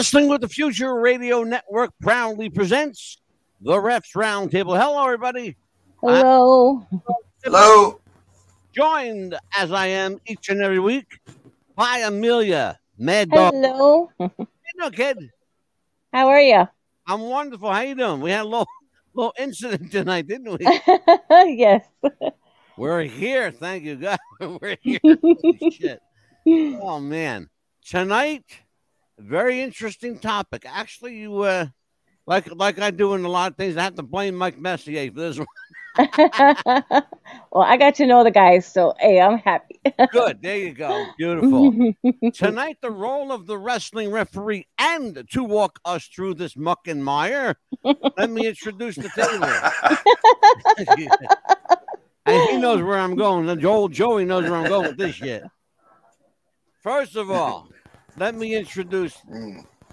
Wrestling with the Future Radio Network proudly presents the Refs Roundtable. Hello, everybody. Hello. Hello. Joined as I am each and every week by Amelia Mad Dog. Hello. Hey, no, kid. How are you? I'm wonderful. How you doing? We had a little, little incident tonight, didn't we? yes. We're here. Thank you, God. We're here. Holy shit. Oh man. Tonight, very interesting topic. Actually, you uh like like I do in a lot of things, I have to blame Mike Messier for this one. well, I got to know the guys, so hey, I'm happy. Good. There you go. Beautiful. Tonight, the role of the wrestling referee and to walk us through this muck and mire, let me introduce the table. and he knows where I'm going. The old Joey knows where I'm going with this shit. First of all, let me introduce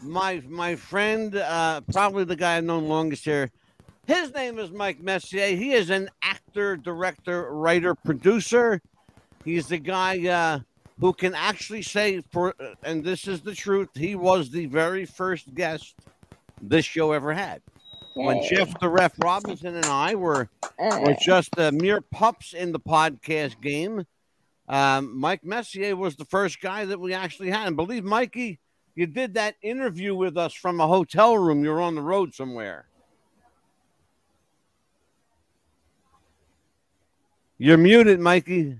my my friend, uh, probably the guy I've known longest here. His name is Mike Messier. He is an actor, director, writer, producer. He's the guy uh, who can actually say, for and this is the truth, he was the very first guest this show ever had. When Jeff the Ref Robinson and I were were just uh, mere pups in the podcast game. Um, Mike Messier was the first guy that we actually had. And believe Mikey, you did that interview with us from a hotel room. You're on the road somewhere. You're muted, Mikey.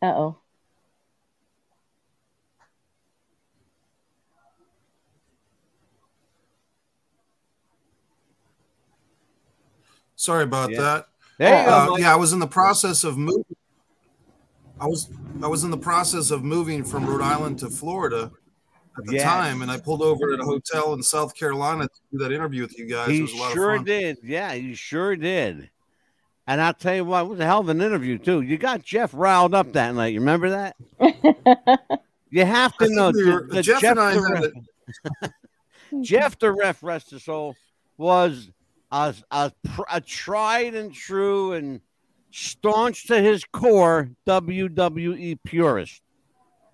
Uh oh. Sorry about Yeah. that. There you Uh, go. Yeah, I was in the process of moving. I was I was in the process of moving from Rhode Island to Florida at the Yes. time, and I pulled over at a hotel in South Carolina to do that interview with you guys. it He was a lot sure of fun. did. Yeah, he sure did. And I'll tell you what, it was a hell of an interview, too. You got Jeff riled up that night. You remember that? You have to think know we were- that Jeff Jeff, and I the ref, Jeff the ref, rest his soul, was a, a, a tried and true and staunch to his core WWE purist.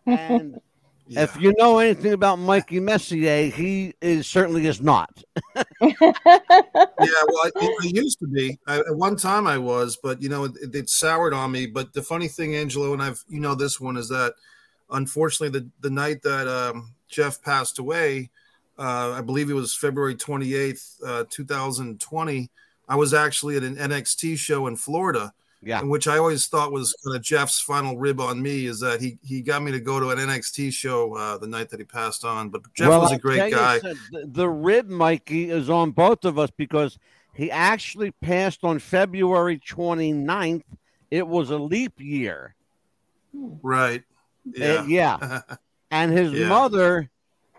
And Yeah. if you know anything about Mikey Messier, he is certainly is not. yeah, well, I, I used to be. I, at one time, I was, but you know, it, it soured on me. But the funny thing, Angelo, and I've you know this one is that unfortunately, the the night that um, Jeff passed away, uh, I believe it was February twenty eighth, uh, two thousand twenty. I was actually at an NXT show in Florida, Yeah. which I always thought was kind of Jeff's final rib on me is that he he got me to go to an NXT show uh, the night that he passed on. But Jeff Well, was a great guy. sir, the, the rib, Mikey, is on both of us because he actually passed on February 29th. It was a leap year. Right. Uh, Yeah. yeah. And his Yeah. mother,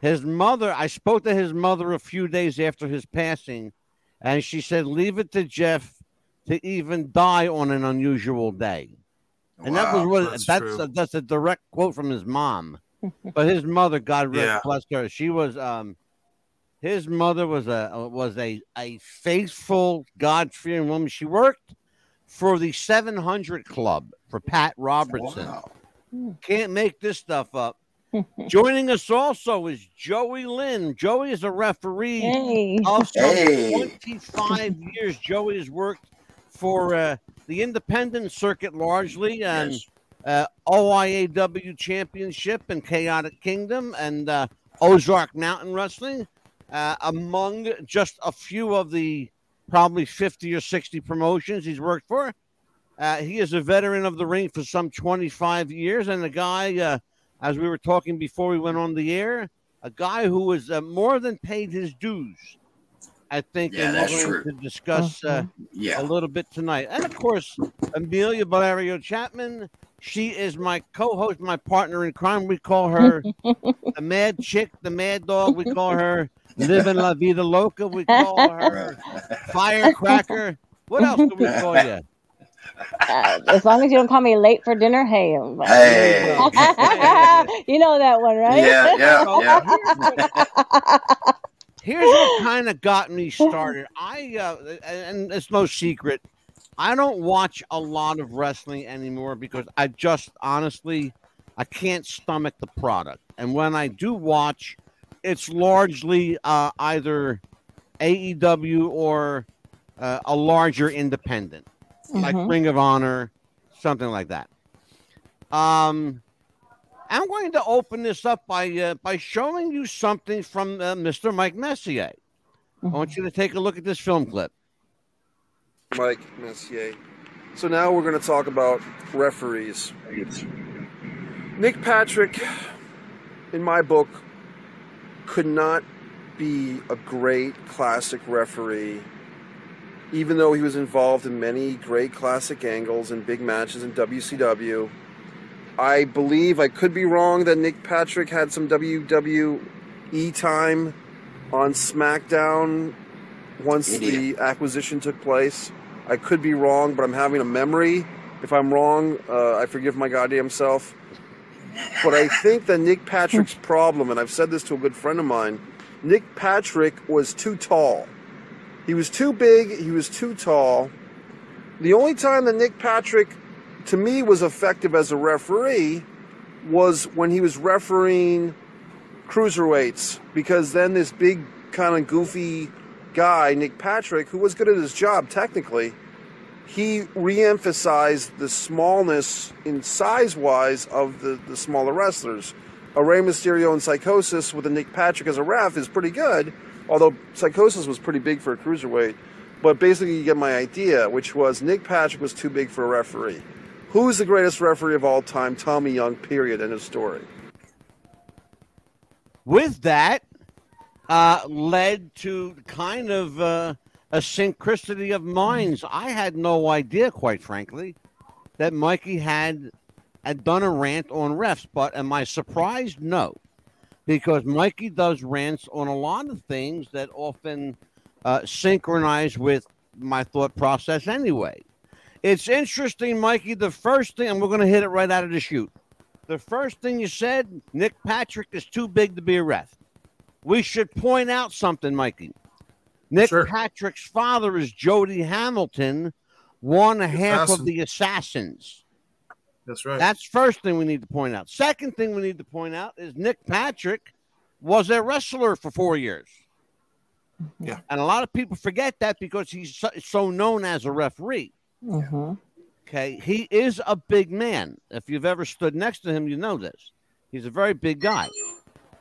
his mother, I spoke to his mother a few days after his passing, and she said, Leave it to Jeff to even die on an unusual day. And that was what that's that's a, that's a direct quote from his mom. but his mother, God rest Yeah. bless her, she was um his mother was a was a a faithful, God fearing woman. She worked for the 700 Club for Pat Robertson. Wow. Can't make this stuff up. Joining us also is Joey Lynn. Joey is a referee Hey. of Hey. 25 years. Joey has worked for uh, the independent circuit largely and Yes. uh, OIAW Championship and Chaotic Kingdom and uh, Ozark Mountain Wrestling, uh, among just a few of the probably 50 or 60 promotions he's worked for. Uh, he is a veteran of the ring for some 25 years and a guy, uh, as we were talking before we went on the air, a guy who has uh, more than paid his dues. I think, Yeah, and we're that's going true. to discuss uh, Yeah. a little bit tonight. And of course, Amelia Valerio Chapman. She is my co-host, my partner in crime. We call her the Mad Chick, the Mad Dog. We call her Living La Vida Loca. We call her Firecracker. What else do we call you? Uh, as long as you don't call me late for dinner, hey. Hey. you know that one, right? Yeah, yeah, yeah. here's what- Here's what kind of got me started. I uh, and it's no secret. I don't watch a lot of wrestling anymore because I just honestly I can't stomach the product. And when I do watch, it's largely uh, either AEW or uh, a larger independent, like Mhm. Ring of Honor, something like that. Um, I'm going to open this up by uh, by showing you something from uh, Mr. Mike Messier. I want you to take a look at this film clip. Mike Messier. So now we're going to talk about referees. Nick Patrick, in my book, could not be a great classic referee, even though he was involved in many great classic angles and big matches in WCW. I believe I could be wrong that Nick Patrick had some WWE time on SmackDown once He the acquisition took place. I could be wrong, but I'm having a memory. If I'm wrong, uh, I forgive my goddamn self. But I think that Nick Patrick's problem, and I've said this to a good friend of mine, Nick Patrick was too tall. He was too big, he was too tall. The only time that Nick Patrick, to me, was effective as a referee was when he was refereeing cruiserweights, because then this big, kind of goofy guy, Nick Patrick, who was good at his job technically, he re-emphasized the smallness in size-wise of the, the smaller wrestlers. A Rey Mysterio and Psicosis with a Nick Patrick as a ref is pretty good, although Psicosis was pretty big for a cruiserweight. But basically, you get my idea, which was Nick Patrick was too big for a referee. Who's the greatest referee of all time? Tommy Young, period. End of story. with that uh, led to kind of uh, a synchronicity of minds. I had no idea, quite frankly, that Mikey had had done a rant on refs. But am I surprised? No, because Mikey does rants on a lot of things that often uh, synchronize with my thought process anyway. It's interesting, Mikey. The first thing, and we're going to hit it right out of the chute. The first thing you said, Nick Patrick is too big to be a ref. We should point out something, Mikey. Nick Sure. Patrick's father is Jody Hamilton, one half of the assassins. That's right. That's first thing we need to point out. Second thing we need to point out is Nick Patrick was a wrestler for four years. Yeah. And a lot of people forget that because he's so, so known as a referee. Mhm. Okay. He is a big man. If you've ever stood next to him, you know this. He's a very big guy.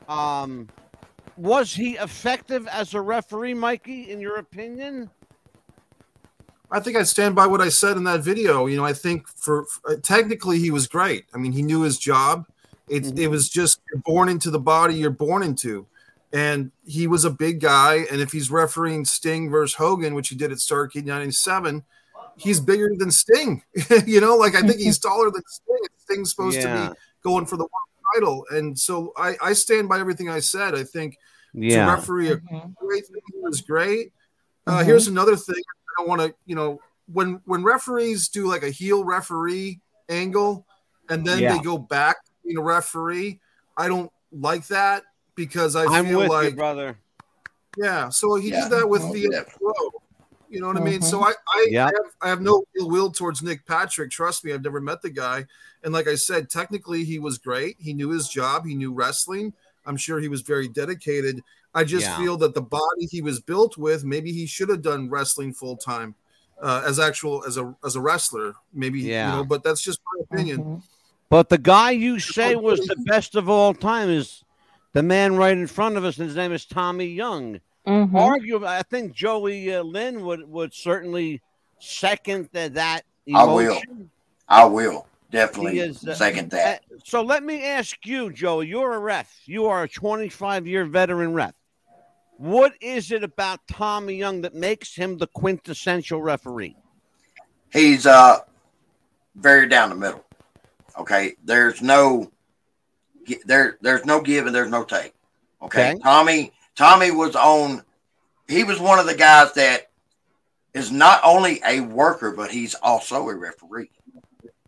Um, was he effective as a referee, Mikey, in your opinion? I think I stand by what I said in that video. You know, I think for, for- technically he was great. I mean, he knew his job. It, Mhm. it was just you're born into the body you're born into. And he was a big guy. And if he's refereeing Sting versus Hogan, which he did at Starrcade 97, he's bigger than Sting. you know, like I think he's taller than Sting. Sting's supposed Yeah. to be going for the world title. And so I, I stand by everything I said. I think to referee a Mhm. great thing was great. Uh, Mhm. Here's another thing. I don't want to, you know, when when referees do like a heel referee angle, and then Yeah. they go back to being a referee, I don't like that because I I'm feel with like you, brother. yeah. So he Yeah. did that with Oh, the yeah. Pro. You know what I mean? So mm-hmm. I I, Yeah. I, have, I have no ill will towards Nick Patrick. Trust me, I've never met the guy. And like I said, technically he was great. He knew his job. He knew wrestling. I'm sure he was very dedicated. I just Yeah. feel that the body he was built with, maybe he should have done wrestling full time uh, as actual as a as a wrestler. Maybe Yeah. you know, but that's just my opinion. Mhm. But the guy you say was the best of all time is the man right in front of us, and his name is Tommy Young. Mhm. Arguably, I think Joey uh, Lynn would, would certainly second that, that I will. I will definitely is, uh, second that. Uh, so let me ask you, Joe. You're a ref. You are a 25 year veteran ref. What is it about Tommy Young that makes him the quintessential referee? He's uh very down the middle. Okay, there's no there there's no give and there's no take. Okay, Okay. Tommy Tommy was on. He was one of the guys that is not only a worker but he's also a referee.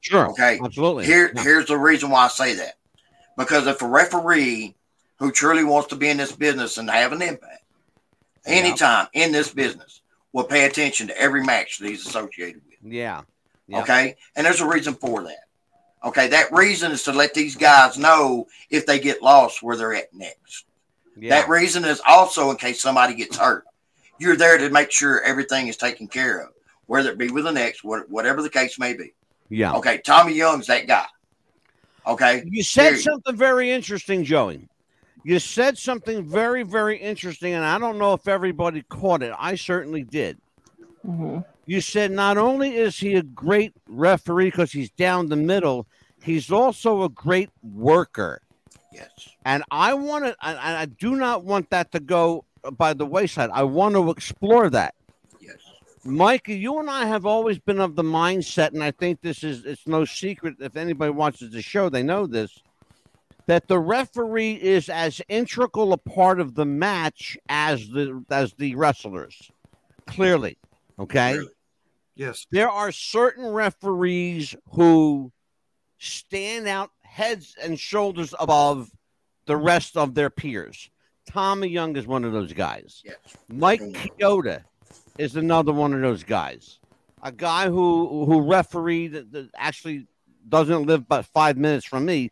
Sure. Okay. Absolutely. Here, Yeah. here's the reason why I say that. Because if a referee who truly wants to be in this business and have an impact, Yeah. anytime in this business, will pay attention to every match that he's associated with. Yeah. Yeah. Okay, and there's a reason for that. Okay, that reason is to let these guys know if they get lost where they're at next. That reason is also in case somebody gets hurt. You're there to make sure everything is taken care of, whether it be with the next, whatever the case may be. Yeah. Okay, Tommy Young's that guy. Okay, You said Period. something very interesting, Joey. You said something very, very interesting, and I don't know if everybody caught it. I certainly did. hmm You said not only is he a great referee because he's down the middle, he's also a great worker. yes, And I want to, and I do not want that to go by the wayside. I want to explore that. Yes, Mikey, you and I have always been of the mindset, and I think this is it's no secret. If anybody watches the show, they know this. That the referee is as integral a part of the match as the as the wrestlers. Clearly. Okay. Clearly. Yes. There are certain referees who stand out heads and shoulders above the rest of their peers. Tommy Young is one of those guys. yes. Mike Chioda is another one of those guys. A guy who who refereed that, actually doesn't live but five minutes from me.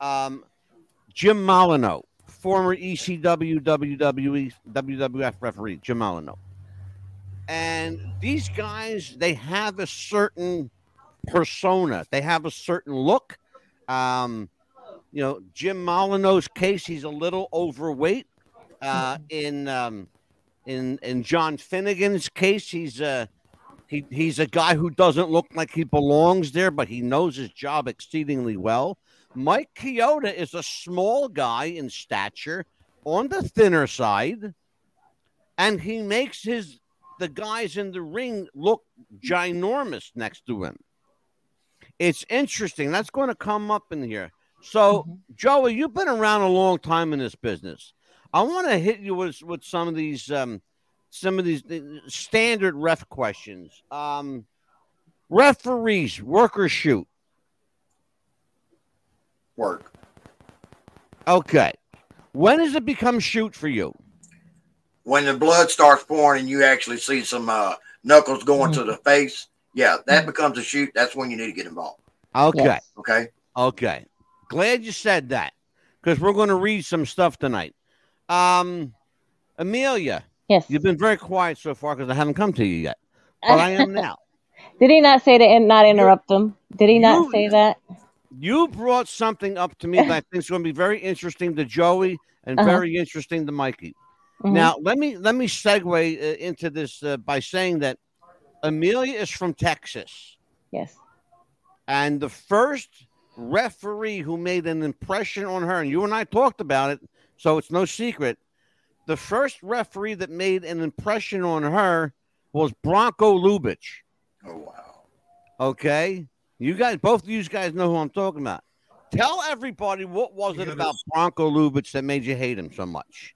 Um, Jim Molyneux, former ECW, WWE, WWF referee, Jim Molyneux. And these guys, they have a certain persona. They have a certain look. Um, you know, Jim Molyneux's case, he's a little overweight. Uh, in um, in in John Finnegan's case, he's a he, he's a guy who doesn't look like he belongs there, but he knows his job exceedingly well. Mike Chioda is a small guy in stature, on the thinner side, and he makes his the guys in the ring look ginormous next to him. It's interesting. That's going to come up in here. So, mm-hmm. Joey, you've been around a long time in this business. I want to hit you with with some of these um, some of these uh, standard ref questions. Um, referees, work or shoot. Work. Okay. When does it become shoot for you? When the blood starts pouring and you actually see some uh, knuckles going to the face, yeah, that becomes a shoot. That's when you need to get involved. Okay. Yes. Okay. Okay. Glad you said that because we're going to read some stuff tonight. Um, Amelia, Yes. you've been very quiet so far because I haven't come to you yet, but I am now. Did he not say to in- not interrupt him? Did he not You- say that? You brought something up to me that I think is going to be very interesting to Joey and Uh-huh. very interesting to Mikey. Mhm. Now, let me let me segue uh, into this uh, by saying that Amelia is from Texas, Yes. and the first referee who made an impression on her, and you and I talked about it, so it's no secret. The first referee that made an impression on her was Bronko Lubich. Oh wow. Okay, you guys, both of you guys know who I'm talking about. Tell everybody what was it about Bronko Lubich that made you hate him so much?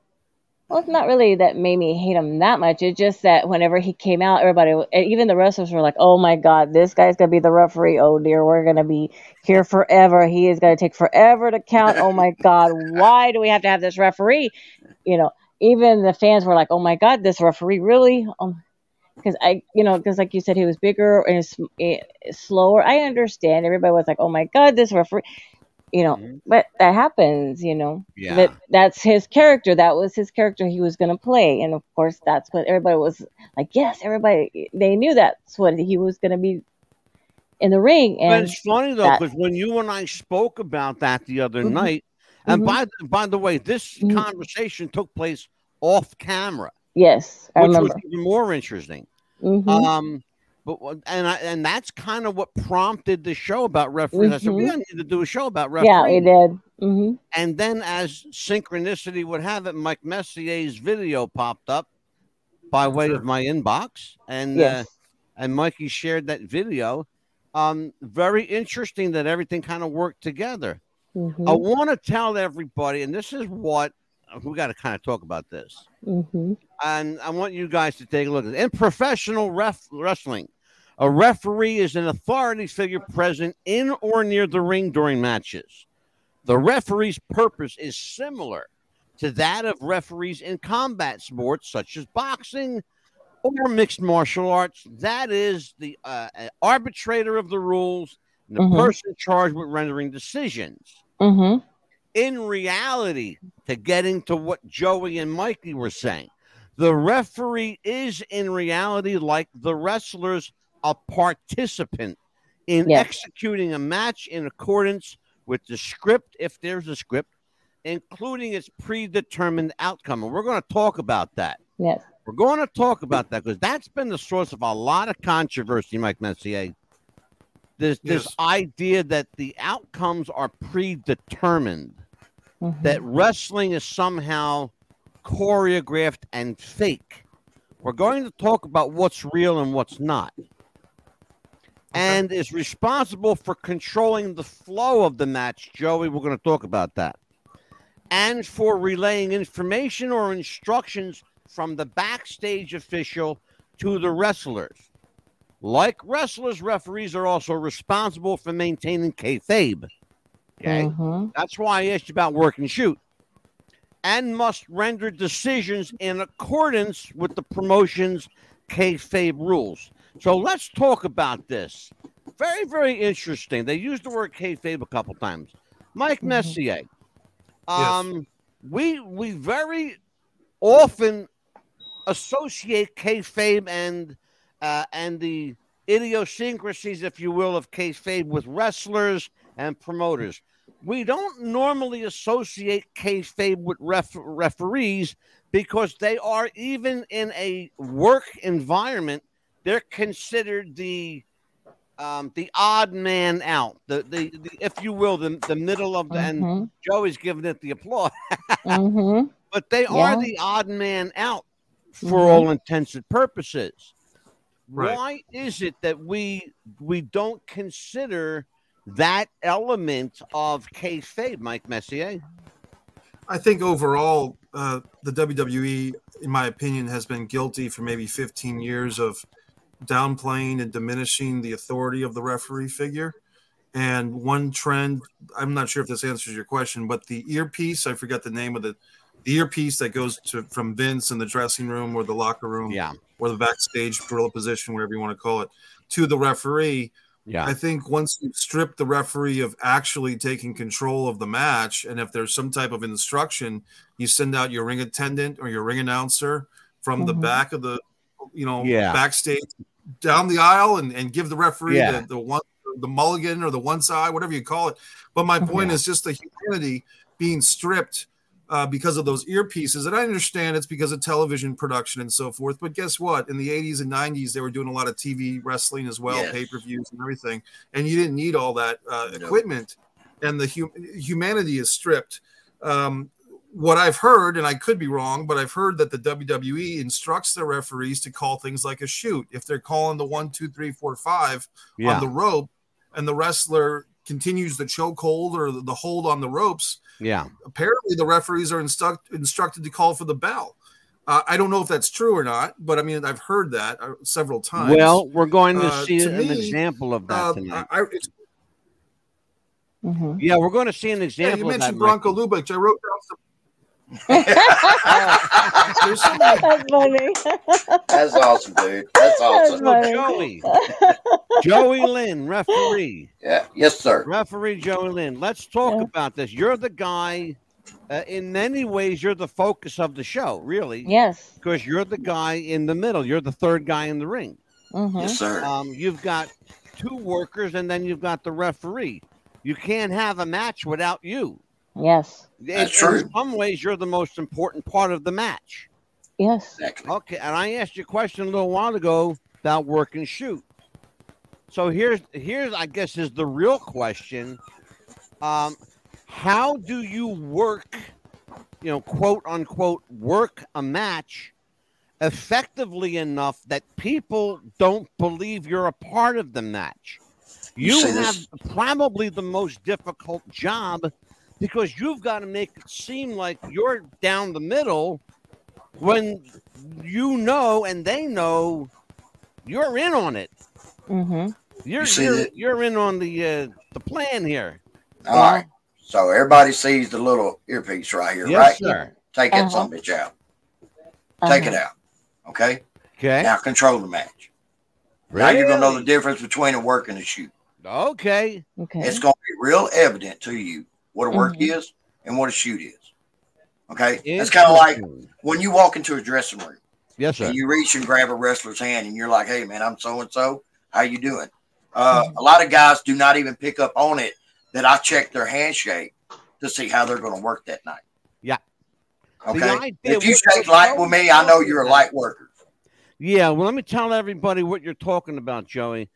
Well, it's not really that made me hate him that much. It's just that whenever he came out, everybody, even the wrestlers were like, "Oh my God, this guy's gonna be the referee. Oh dear, we're gonna be here forever. He is gonna take forever to count. Oh my God, why do we have to have this referee?" You know, even the fans were like, "Oh my God, this referee really?" Um, because I, you know, because like you said, he was bigger and eh, slower. I understand. Everybody was like, "Oh my God, this referee," you know, Mhm. but that happens, you know Yeah, that that's his character. That was his character he was going to play, and of course, that's what everybody was like. Yes, everybody they knew that's what he was going to be in the ring, but and it's funny though because when you and I spoke about that the other Mhm. night, and Mhm. by by the way, this Mhm. conversation took place off camera, yes, I which remember. was even more interesting. hmm Um, but and I, and that's kind of what prompted the show about referees. I said we Mhm. need to do a show about referees. yeah, we did. hmm And then, as synchronicity would have it, Mike Messier's video popped up by way of my inbox, and uh, and Mikey shared that video. Um, very interesting that everything kind of worked together. hmm I want to tell everybody, and this is what we got to kind of talk about this, hmm and I want you guys to take a look at it. In professional ref- wrestling, a referee is an authority figure present in or near the ring during matches. The referee's purpose is similar to that of referees in combat sports such as boxing or mixed martial arts. That is the uh, arbitrator of the rules and the Mhm. person charged with rendering decisions. Mm-hmm. In reality, to getting to what Joey and Mikey were saying, the referee is in reality like the wrestlers a participant in Yes. executing a match in accordance with the script, if there's a script, including its predetermined outcome. And we're going to talk about that. Yes. We're going to talk about that because that's been the source of a lot of controversy, Mike Messier. This this idea that the outcomes are predetermined, Mhm. that wrestling is somehow choreographed and fake. We're going to talk about what's real and what's not. And is responsible for controlling the flow of the match. Joey, we're going to talk about that. And for relaying information or instructions from the backstage official to the wrestlers. Like wrestlers, referees are also responsible for maintaining kayfabe. Okay. Mhm. That's why I asked you about work and shoot. And must render decisions in accordance with the promotion's kayfabe rules. So let's talk about this. Very, very interesting. They used the word kayfabe a couple times. Mike Mhm. Messier. Um, we we very often associate kayfabe and uh, and the idiosyncrasies, if you will, of kayfabe with wrestlers and promoters. We don't normally associate kayfabe with ref- referees because they are even in a work environment. They're considered the um, the odd man out, the, the, the if you will, the, the middle of the and Mhm. Joey's giving it the applause, Mhm. but they are the odd man out for Mhm. all intents and purposes. Right. Why is it that we we don't consider that element of kayfabe, Mike Messier? I think overall, uh, the WWE, in my opinion, has been guilty for maybe 15 years of downplaying and diminishing the authority of the referee figure. And one trend, I'm not sure if this answers your question, but the earpiece, I forget the name of the, the earpiece that goes to from Vince in the dressing room or the locker room Yeah, or the backstage gorilla position, whatever you want to call it, to the referee. yeah, I think once you strip the referee of actually taking control of the match, and if there's some type of instruction, you send out your ring attendant or your ring announcer from the Mhm. back of the, you know, Yeah. backstage down the aisle and, and give the referee Yeah. the, the one, the mulligan or the one side, whatever you call it. But my point Yeah. is just the humanity being stripped uh, because of those earpieces. And I understand it's because of television production and so forth. But guess what? In the 80s and 90s, they were doing a lot of TV wrestling as well, Yes. pay per views and everything. And you didn't need all that uh, No. equipment. And the hu- humanity is stripped. Um, what I've heard, and I could be wrong, but I've heard that the WWE instructs their referees to call things like a shoot. If they're calling the one, two, three, four, five yeah, on the rope, and the wrestler continues the chokehold or the hold on the ropes, yeah. apparently the referees are instruct, instructed to call for the bell. Uh, I don't know if that's true or not, but I mean I've heard that uh, several times. Well, we're going to Uh, see to an me, example of that uh, tonight. I, I, it's- Mhm. yeah, we're going to see an yeah, example. you of that, mentioned Bronko Lubich. I wrote down some. There's so many- That's funny. That's awesome, dude. That's awesome. That's So. Joey, Joey Lynn, referee, Yeah. Yes, sir. referee Joey Lynn. Let's talk Yeah. about this. You're the guy. Uh, in many ways, you're the focus of the show, really, Yes. because you're the guy in the middle. You're the third guy in the ring. Mhm. Yes, sir. Um, you've got two workers, and then you've got the referee. You can't have a match without you. Yes. That's in, true. In some ways, you're the most important part of the match. Yes. Exactly. Okay, and I asked you a question a little while ago about work and shoot. So here's here's I guess is the real question. Um, how do you work, you know, quote unquote, work a match effectively enough that people don't believe you're a part of the match? You You have this- probably the most difficult job because you've got to make it seem like you're down the middle when you know and they know you're in on it. Mhm. You're You see you're, that- you're in on the uh, the plan here. All right. So everybody sees the little earpiece right here, Yes, right? sir. Take that Uh-huh. some bitch out. Take Uh-huh. it out. Okay. Okay. Now control the match. Now you're gonna know the difference between a work and a shoot. Okay. Okay. It's going to be real evident to you what a work Mhm. is and what a shoot is. Okay, it's kind of like when you walk into a dressing room Yes, sir. and you reach and grab a wrestler's hand and you're like, "Hey, man, I'm so and so. How you doing?" Uh, A lot of guys do not even pick up on it that I check their handshake to see how they're going to work that night. Yeah. Okay. If you shake light with me, I know you're a light worker. Yeah, well, let me tell everybody what you're talking about, Joey.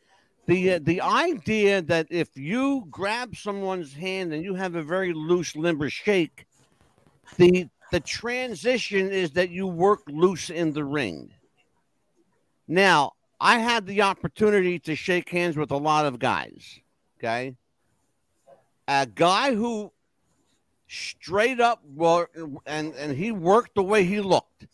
The uh, the idea that if you grab someone's hand and you have a very loose, limber shake, the the transition is that you work loose in the ring. Now, I had the opportunity to shake hands with a lot of guys. Okay, a guy who straight up well, and and he worked the way he looked.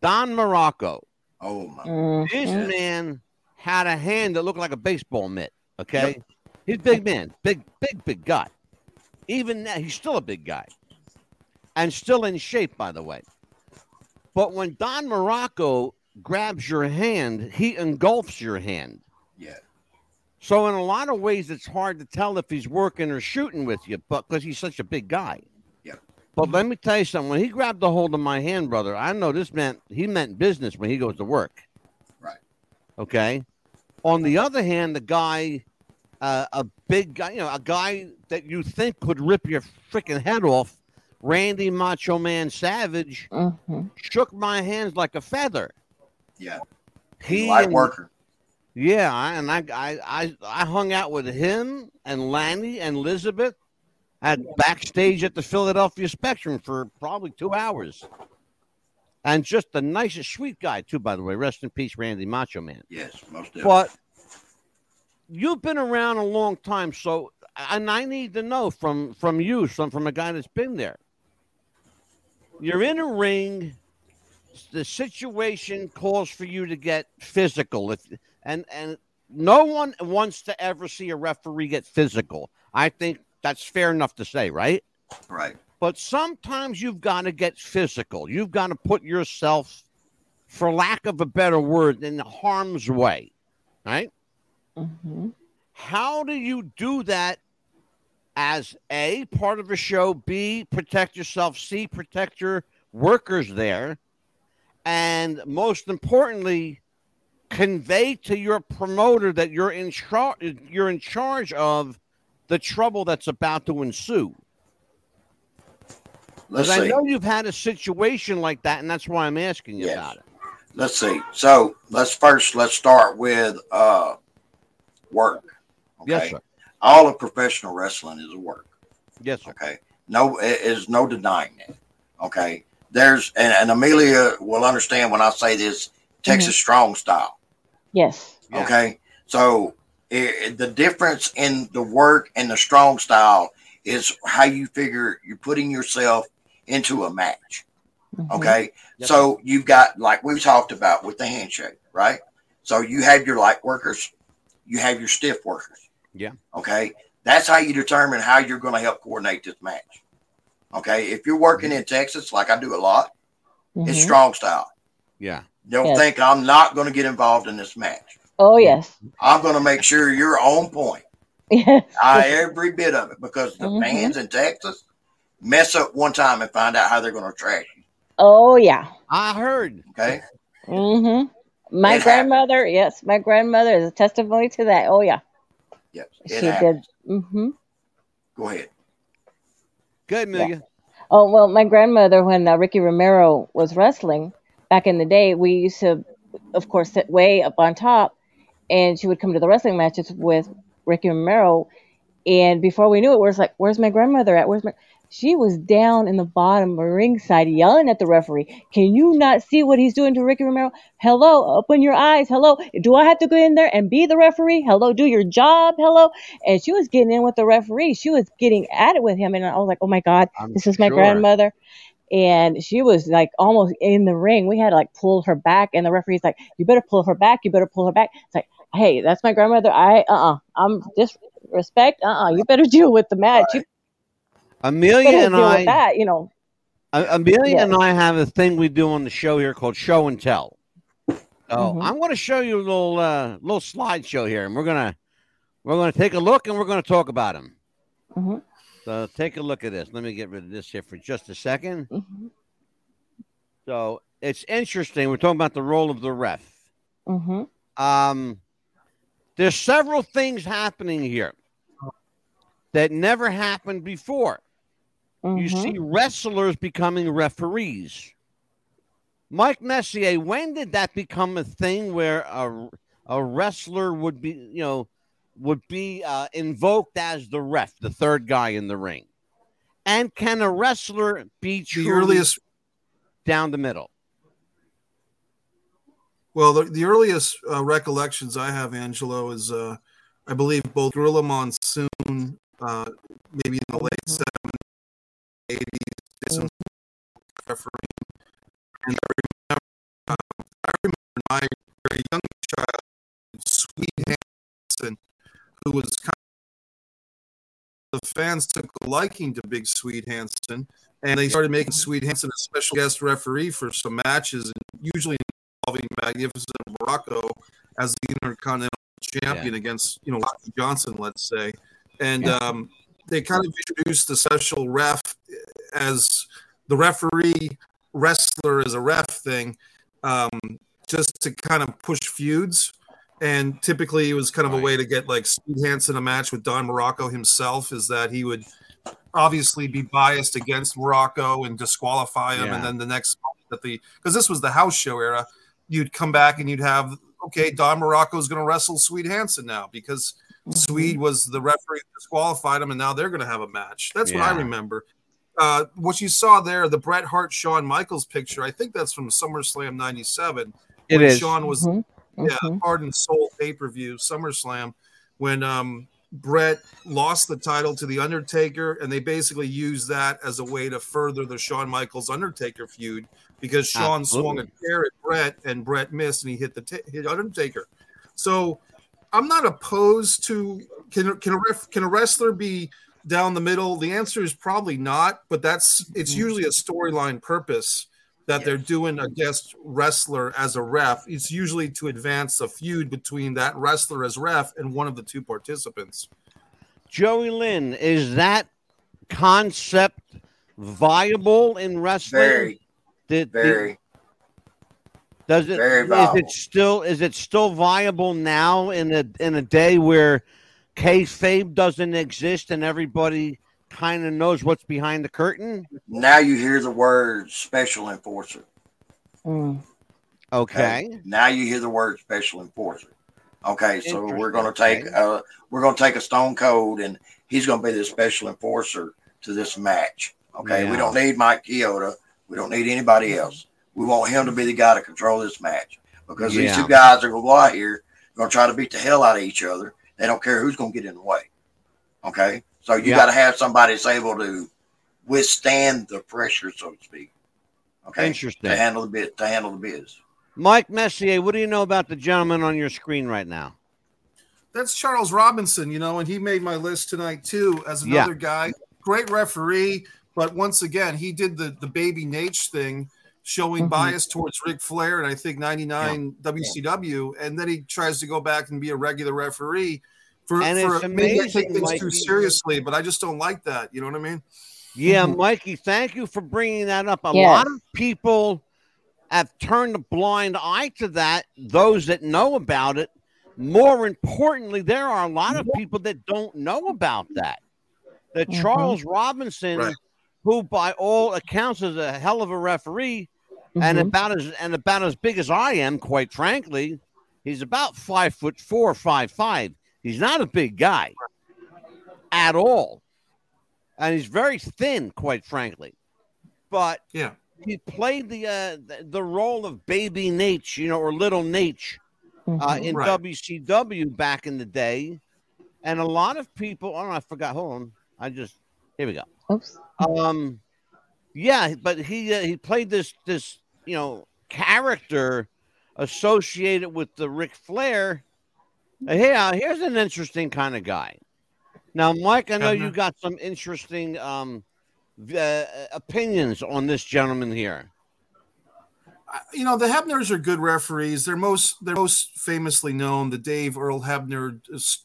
Don Muraco. Oh my! This Mhm. man had a hand that looked like a baseball mitt. Okay, he's a big man, big, big, big guy. Even now, he's still a big guy, and still in shape, by the way. But when Don Muraco grabs your hand, he engulfs your hand. Yeah. So in a lot of ways, it's hard to tell if he's working or shooting with you, but because he's such a big guy. Yeah. But let me tell you something. When he grabbed a hold of my hand, brother, I know this meant he meant business when he goes to work. Right. Okay. On the other hand, the guy, uh, a big guy, you know, a guy that you think could rip your freaking head off, Randy Macho Man Savage, Mhm. shook my hands like a feather. Yeah. He light and- worker. yeah, and I, I, I, I hung out with him and Lanny and Elizabeth at backstage at the Philadelphia Spectrum for probably two hours. And just the nicest, sweet guy too, by the way. Rest in peace, Randy Macho Man. Yes, most definitely. But you've been around a long time, so and I need to know from from you, some from a guy that's been there. You're in a ring. The situation calls for you to get physical. If and and no one wants to ever see a referee get physical. I think that's fair enough to say, right? right. But sometimes you've got to get physical. You've got to put yourself, for lack of a better word, in harm's way, right? Mhm. How do you do that as A, part of a show, B, protect yourself, C, protect your workers there, and most importantly, convey to your promoter that you're in charge you're in charge of the trouble that's about to ensue. Let's Because I know you've had a situation like that, and that's why I'm asking you Yes. about it. Let's see. So let's first let's start with uh work. Okay. Yes, sir. All of professional wrestling is work. Yes, sir. Okay. No, it is no denying that. Okay. There's and, and Amelia will understand when I say this Texas strong style. Yes. Yeah. Okay. So i the difference in the work and the strong style is how you figure you're putting yourself into a match. Mhm. Okay. Yes, So you've got, like we talked about with the handshake, right? So you have your light workers, you have your stiff workers. Yeah. Okay. That's how you determine how you're going to help coordinate this match. Okay. If you're working in Texas, like I do a lot, it's Mhm. strong style. Yeah. Don't Yes. think I'm not going to get involved in this match. Oh yes. I'm going to make sure you're on point. Yes. I, every bit of it because the Mhm. fans in Texas mess up one time and find out how they're going to trash you. Oh yeah. I heard. Okay. Mm-hmm. My It grandmother, yes, my grandmother is a testimony to that. Oh yeah, Yes. she It did. happens. hmm Go ahead. Good, Amelia. Oh well, my grandmother, when uh, Ricky Romero was wrestling back in the day, we used to, of course, sit way up on top, and she would come to the wrestling matches with Ricky Romero. And before we knew it, we was like, "Where's my grandmother at? Where's my?" She was down in the bottom of ringside yelling at the referee. Can you not see what he's doing to Ricky Romero? Hello, open your eyes. Hello, do I have to go in there and be the referee? Hello, do your job. Hello. And she was getting in with the referee. She was getting at it with him. And I was like, oh my God, I'm this is my sure. grandmother. And she was like almost in the ring. We had to like pull her back. And the referee's like, you better pull her back. You better pull her back. It's like, hey, that's my grandmother. I, uh uh-uh. uh, I'm disrespect. Uh uh You better deal with the match. You Amelia and I, that, you know. Amelia Yes. and I have a thing we do on the show here called Show and Tell. So Mhm. I'm going to show you a little uh, little slideshow here, and we're gonna We're going to take a look and we're going to talk about him. Mhm. So take a look at this. Let me get rid of this here for just a 2nd Mhm. So it's interesting. We're talking about the role of the ref. Mhm. Um, there's several things happening here that never happened before. You Mhm. see wrestlers becoming referees. Mike Messier, when did that become a thing where a, a wrestler would be, you know, would be uh, invoked as the ref, the third guy in the ring? And can a wrestler be The truly earliest, down the middle? well, the, the earliest uh, recollections I have, Angelo, is uh, I believe both Gorilla Monsoon, uh, maybe in the late. 70s, 80s, did some refereeing. And I remember, uh, I remember my very young child, Swede Hanson, who was kind of, the fans took a liking to Big Swede Hanson, and they started making Swede Hanson a special guest referee for some matches, and usually involving Magnificent Muraco as the Intercontinental Champion against, you know, Rocky Johnson, let's say. And Yeah. um, they kind of introduced the special ref as the referee wrestler as a ref thing, um, just to kind of push feuds. And typically, it was kind of a way to get like Swede Hanson a match with Don Muraco himself. Is that he would obviously be biased against Muraco and disqualify him, Yeah. and then the next that the because this was the house show era, you'd come back and you'd have okay, Don Muraco is going to wrestle Swede Hanson now because. Swede was the referee that disqualified him, and now they're going to have a match. That's what I remember. Uh, what you saw there, the Bret Hart Shawn Michaels picture, I think that's from SummerSlam '97. It is. Shawn was Mhm. yeah, Mhm. Heart and Soul pay per view SummerSlam when um, Bret lost the title to the Undertaker, and they basically used that as a way to further the Shawn Michaels Undertaker feud because Shawn swung a chair at Bret and Bret missed and he hit the t- hit Undertaker. So I'm not opposed to can can a ref, can a wrestler be down the middle? The answer is probably not, but that's it's mm-hmm. usually a storyline purpose that they're doing a guest wrestler as a ref. It's usually to advance a feud between that wrestler as ref and one of the two participants. Joey Lynn, is that concept viable in wrestling? Very, Did- did- very. Does it very is it still is it still viable now in a in a day where kayfabe doesn't exist and everybody kind of knows what's behind the curtain? Now you hear the word special enforcer. Mm. Okay. Now you hear the word special enforcer. Okay, so we're going to take uh, we're going to take a Stone Cold, and he's going to be the special enforcer to this match. Okay, Yeah. we don't need Mike Chioda. We don't need anybody else. We want him to be the guy to control this match because these two guys are going to go out here, going to try to beat the hell out of each other. They don't care who's going to get in the way. Okay, so you Yeah. got to have somebody that's able to withstand the pressure, so to speak. Okay, Interesting. to handle the bit to handle the biz. Mike Messier, what do you know about the gentleman on your screen right now? That's Charles Robinson, you know, and he made my list tonight too as Yeah. another guy. Great referee, but once again, he did the the baby Nate thing, showing Mhm. bias towards Ric Flair and I think 99 WCW, and then he tries to go back and be a regular referee. For, And for it's maybe I amazing, take things too seriously, but I just don't like that. You know what I mean? Yeah, Mhm. Mikey, thank you for bringing that up. A Yes. lot of people have turned a blind eye to that, those that know about it. More importantly, there are a lot of people that don't know about that. That Mhm. Charles Robinson, Right. who by all accounts is a hell of a referee and Mhm. about as and about as big as I am, quite frankly, he's about five foot four, five five. He's not a big guy at all. And he's very thin, quite frankly. But Yeah. he played the uh, the, role of baby Nate, you know, or little Nate uh, Mhm. in Right. WCW back in the day. And a lot of people, oh, I forgot. Hold on. I just, here we go. Oops. Um, yeah, but he uh, he played this this you know character associated with the Ric Flair. Uh, yeah, here's an interesting kind of guy. Now, Mike, I know you Uh-huh. got some interesting um uh, opinions on this gentleman here. you know the Hebners are good referees. They're most they're most famously known the Dave Earl Hebner,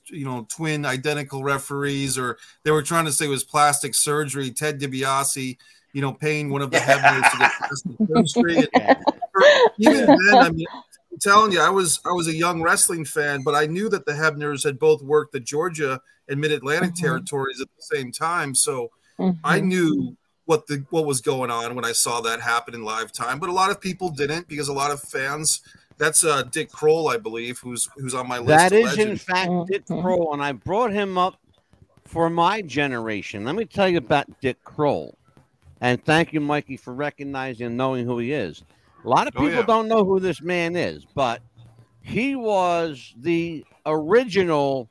you know, twin identical referees, or they were trying to say it was plastic surgery. Ted DiBiase, you know, paying one of the Hebners to get past the surgery. And, even then, I mean, I'm telling you, I was I was a young wrestling fan, but I knew that the Hebners had both worked the Georgia and Mid Atlantic mm-hmm. territories at the same time, so mm-hmm. I knew what the what was going on when I saw that happen in live time. But a lot of people didn't because a lot of fans. That's uh, Dick Kroll, I believe, who's who's on my list. That is in fact Dick mm-hmm. Kroll, and I brought him up for my generation. Let me tell you about Dick Kroll, and thank you, Mikey, for recognizing and knowing who he is. A lot of oh, people oh, yeah. don't know who this man is, but he was the original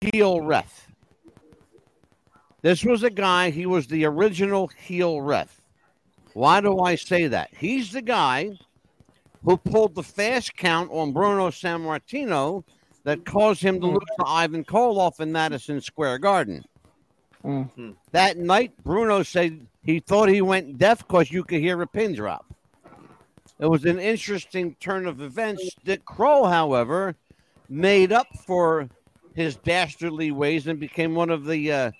heel ref. This was a guy, he was the original heel ref. Why do I say that? He's the guy who pulled the fast count on Bruno Sammartino that caused him to lose to Ivan Koloff in Madison Square Garden. Mm-hmm. That night, Bruno said he thought he went deaf because you could hear a pin drop. It was an interesting turn of events. Dick Kroll, however, made up for his dastardly ways and became one of the uh,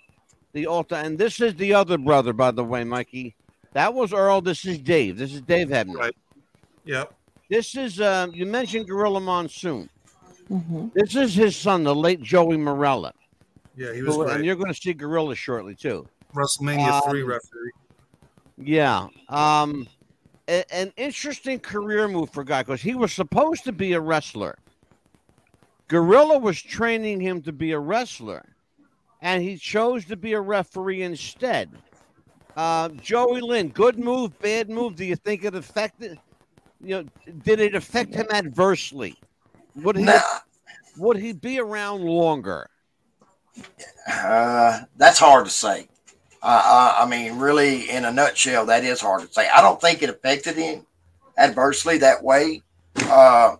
the altar. And this is the other brother, by the way, Mikey. That was Earl. This is Dave. This is Dave Hebner. Right. Yep. This is uh, you mentioned Gorilla Monsoon. Mm-hmm. This is his son, the late Joey Marella. Yeah, he was. Who, and you're going to see Gorilla shortly too. WrestleMania um, three referee. Yeah. Um, a, an interesting career move for guy because he was supposed to be a wrestler. Gorilla was training him to be a wrestler and he chose to be a referee instead. Uh, Joey Lynn, good move, bad move. Do you think it affected? You know, did it affect him adversely? Would he? Nah. Would he be around longer? Uh, that's hard to say. Uh, I mean, really, in a nutshell, that is hard to say. I don't think it affected him adversely that way. Uh,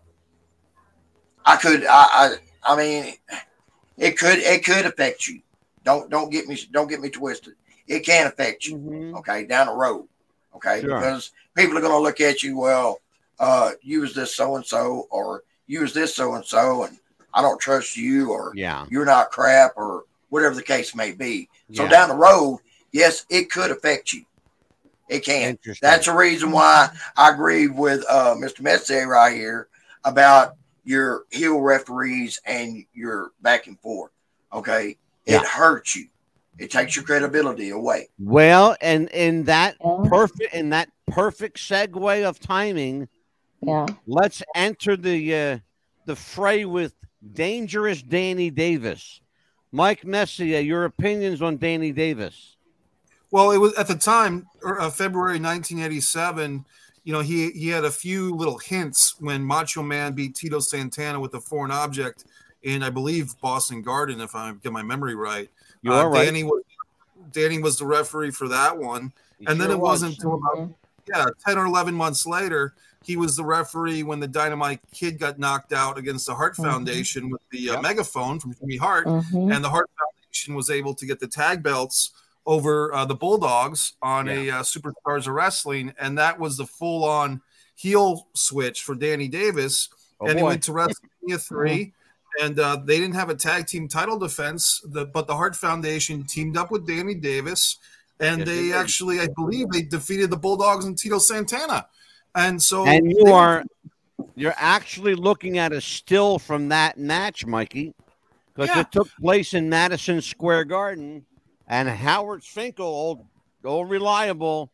I could, I, I, I mean, it could, it could affect you. Don't don't get me don't get me twisted. It can affect you, mm-hmm. okay, down the road, okay, sure. because people are going to look at you. Well, uh, use this so and so, or use this so and so, and I don't trust you, or yeah, you're not crap, or whatever the case may be. So yeah. down the road, yes, it could affect you. It can. That's the reason why I agree with uh, Mr. Messier right here about your heel referees and your back and forth. Okay yeah. it hurts you. It takes your credibility away. Well, and in that perfect in that perfect segue of timing, yeah. Let's enter the uh, the fray with dangerous Danny Davis. Mike Messier, your opinions on Danny Davis? Well, it was at the time, uh, February 1987. You know, he he had a few little hints when Macho Man beat Tito Santana with a foreign object in I believe Boston Garden, if I get my memory right. You are uh, right. Danny was Danny was the referee for that one, he and sure then it was. not until about mm-hmm. yeah ten or eleven months later he was the referee when the Dynamite Kid got knocked out against the Hart mm-hmm. Foundation with the uh, yep. megaphone from Jimmy Hart, mm-hmm. and the Hart Foundation was able to get the tag belts over uh, the Bulldogs on yeah. a uh, Superstars of Wrestling, and that was the full-on heel switch for Danny Davis, oh, and boy. he went to WrestleMania 3 mm-hmm and uh, they didn't have a tag team title defense. The, but the Hart Foundation teamed up with Danny Davis, and yes, they, they actually, I believe, they defeated the Bulldogs and Tito Santana. And so, and you are, you're actually looking at a still from that match, Mikey, because yeah. it took place in Madison Square Garden, and Howard Finkel, old, old reliable,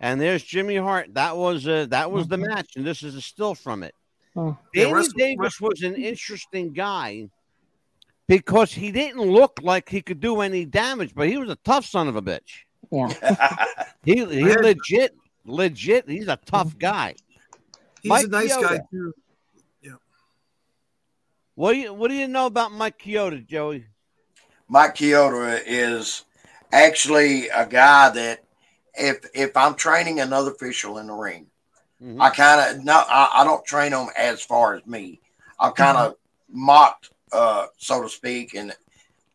and there's Jimmy Hart. That was uh, that was the mm-hmm. match, and this is a still from it. Oh. Danny yeah, Davis was an interesting guy because he didn't look like he could do any damage, but he was a tough son of a bitch. Yeah. he he legit, legit, he's a tough mm-hmm. guy. He's Mike a nice Chioda. guy too. Yeah. What do you what do you know about Mike Chioda, Joey? Mike Chioda is actually a guy that if if I'm training another official in the ring, Mm-hmm. I kind of no, I, I, don't train them as far as me. I kind of mm-hmm. mocked, uh, so to speak, and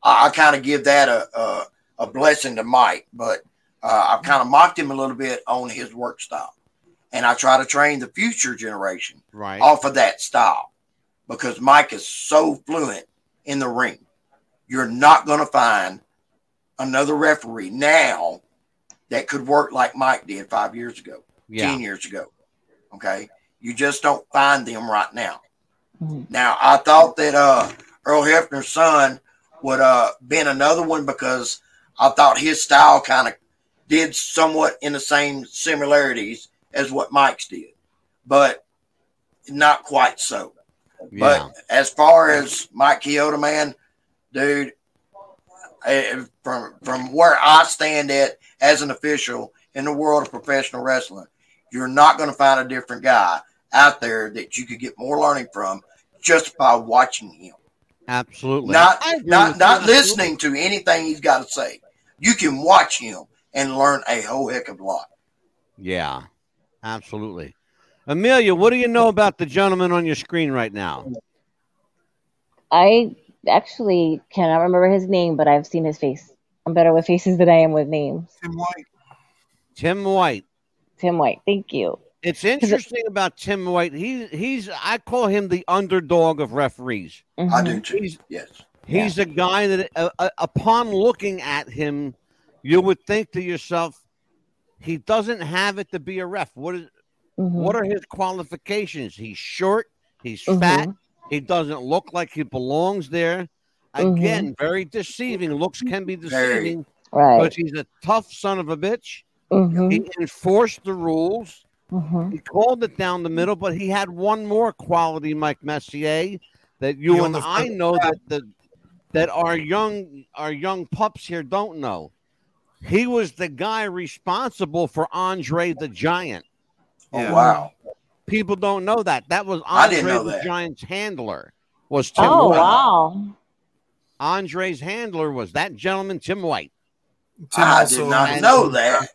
I, I kind of give that a, a, a blessing to Mike. But uh, I kind of mocked him a little bit on his work style, and I try to train the future generation Right. off of that style because Mike is so fluent in the ring. You're not going to find another referee now that could work like Mike did five years ago, Yeah. 10 years ago. Okay. You just don't find them right now. Mhm. Now, I thought that uh, Earl Hebner's son would uh, been another one because I thought his style kind of did somewhat in the same similarities as what Mike's did, but not quite so. Yeah. But as far as Mike Chioda, man, dude, eh, from from where I stand at as an official in the world of professional wrestling, you're not going to find a different guy out there that you could get more learning from just by watching him, Absolutely. not not not absolutely. listening to anything he's got to say. You can watch him and learn a whole heck of a lot. Yeah. Absolutely. Amelia, what do you know about the gentleman on your screen right now? I actually cannot remember his name, but I've seen his face. I'm better with faces than I am with names. Tim White. Tim White. Tim White. Thank you. It's interesting about Tim White. He he's I call him the underdog of referees. I Mhm. do too. He's Yes. he's a guy that uh, uh, upon looking at him, you would think to yourself, he doesn't have it to be a ref. What is Mhm. what are his qualifications? He's short, he's Mhm. fat, he doesn't look like he belongs there. Again, very deceiving. Looks can be deceiving, Right. but he's a tough son of a bitch. Mhm. He enforced the rules. Mhm. He called it down the middle, but he had one more quality, Mike Messier, that you He and I know that the that our young our young pups here don't know. He was the guy responsible for Andre the Giant. Oh Yeah. wow. People don't know that. That was I Andre didn't know the that. Giant's handler. Was Tim Oh White. wow. Andre's handler was that gentleman, Tim White. Tim I did not and- know that.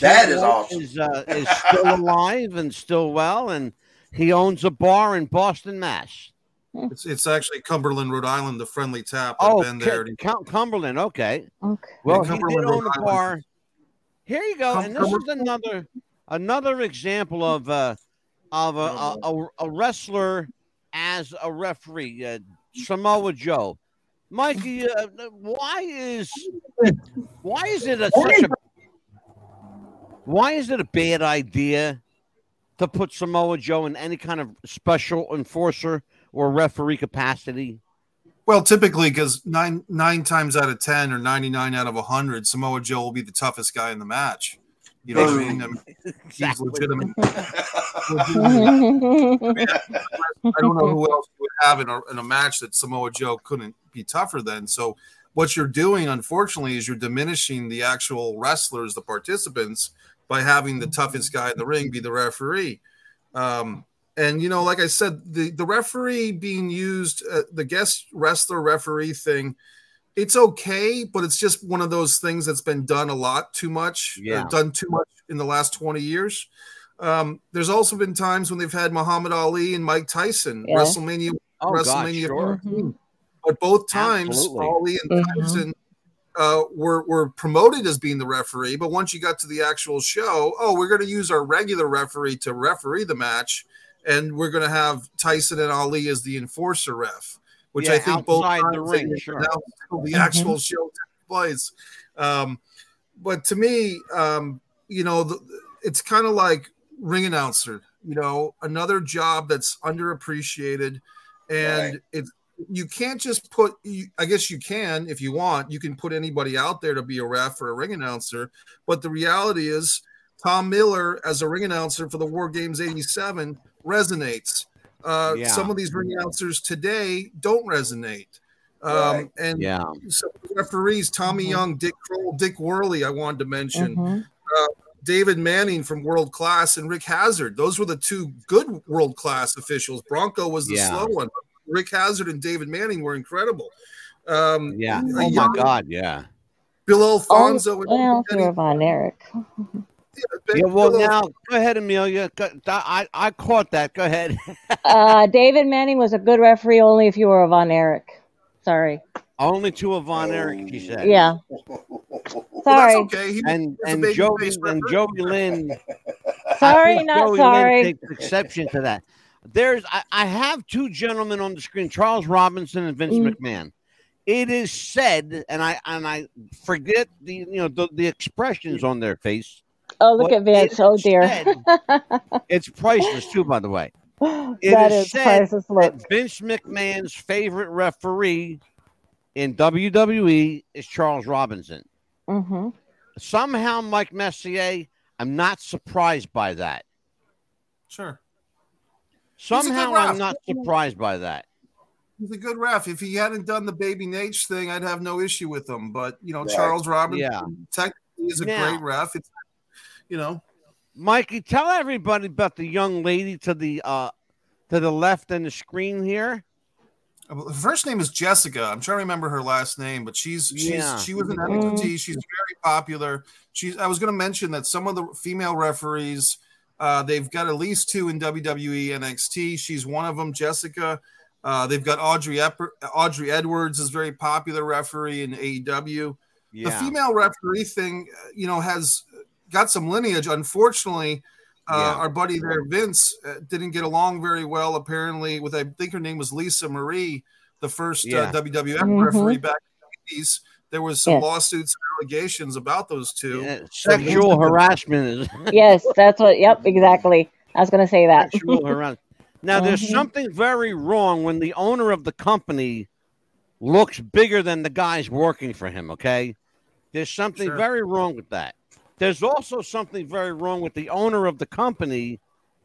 That Tim is White awesome. Is, uh, is still alive and still well, and he owns a bar in Boston, Mass. It's, it's actually Cumberland, Rhode Island, the friendly tap. I've Oh, been there. Cu- Cum- Cumberland. Okay. Okay. Well, he Cumberland, did own a bar. Here you go, Cum- and this is another another example of uh, of a, a, a, a wrestler as a referee, uh, Samoa Joe. Mikey, uh, why is why is it a, such a why is it a bad idea to put Samoa Joe in any kind of special enforcer or referee capacity? Well, typically, because nine nine times out of ten or ninety nine out of hundred, Samoa Joe will be the toughest guy in the match. You know what I mean? I mean he's legitimate. legitimate. I don't know who else you would have in a, in a match that Samoa Joe couldn't be tougher than. So, what you're doing, unfortunately, is you're diminishing the actual wrestlers, the participants, by having the toughest guy in the ring be the referee. Um, and you know, like I said, the the referee being used, uh, the guest wrestler referee thing, it's okay, but it's just one of those things that's been done a lot too much, Yeah. done too much in the last 20 years. Um, there's also been times when they've had Muhammad Ali and Mike Tyson, Yeah. WrestleMania, Oh, God, WrestleMania sure. 14. But both times, Absolutely. Ali and Mhm. Tyson uh, were, were promoted as being the referee. But once you got to the actual show, oh, we're going to use our regular referee to referee the match. And we're going to have Tyson and Ali as the enforcer ref, which Yeah, I think both outside the times ring, they sure. announced till the Mhm. actual show took place. Um, but to me, um, you know, the, it's kind of like ring announcer, you know, another job that's underappreciated. And Right. it's, you can't just put, you, I guess you can, if you want, you can put anybody out there to be a ref or a ring announcer. But the reality is, Tom Miller as a ring announcer for the War Games 87 resonates. Uh, Yeah. Some of these ring announcers today don't resonate. Um, Right. And Yeah. so referees, Tommy Mhm. Young, Dick Kroll, Dick Woehrle, I wanted to mention, Mhm. David Manning from World Class, and Rick Hazard. Those were the two good world class officials. Bronko was the Yeah. slow one. Rick Hazard and David Manning were incredible. Um, Yeah. a Oh my God. Yeah. Bill Oh, Alfonso. and well, if Eddie- you're Von Erich. Yeah. Well, now go ahead, Amelia. Go, I I caught that. Go ahead. Uh, David Manning was a good referee only if you were a Von Erich. Sorry. Only to a Von Erich, she said. Yeah. Well, that's Sorry. okay. He, And and baby Joey and referee. Joey Lynn Sorry, not Joey Lynn sorry. takes exception to that. There's, I, I have two gentlemen on the screen, Charles Robinson and Vince Mm. McMahon. It is said, and I and I forget the you know the, the expressions on their face. Oh, look What at Vince. Oh, dear. said- It's priceless too, by the way. It that is is said priceless. Look. That Vince McMahon's favorite referee in WWE is Charles Robinson. hmm Somehow, Mike Messier, I'm not surprised by that. Sure. Somehow. I'm not surprised by that. He's a good ref. If he hadn't done the baby Nate thing, I'd have no issue with him. But you know, Right. Charles Robinson Yeah. technically is a Now- great ref. It's you know, Mikey, tell everybody about the young lady to the uh to the left in the screen here. her first name is Jessica. I'm trying to remember her last name, but she's she's Yeah. she was an. NXT. She's very popular. She's I was going to mention that some of the female referees uh, they've got at least two in WWE NXT. She's one of them, Jessica. Uh, they've got Audrey Ep- Aubrey Edwards is very popular referee in AEW. The female referee thing, uh, you know, has got some lineage. Unfortunately, uh, Yeah. our buddy there, Vince, uh, didn't get along very well. Apparently, with I think her name was Lisa Marie, the first Yeah. uh, WWF Mhm. referee back in the 80s. There was some Yes. lawsuits and allegations about those two. Yeah, Sexual harassment Yes, that's what. Yep, exactly. I was going to say that. sexual harassment. Now, there's Mhm. something very wrong when the owner of the company looks bigger than the guys working for him. Okay, there's something Sure. very wrong with that. There's also something very wrong with the owner of the company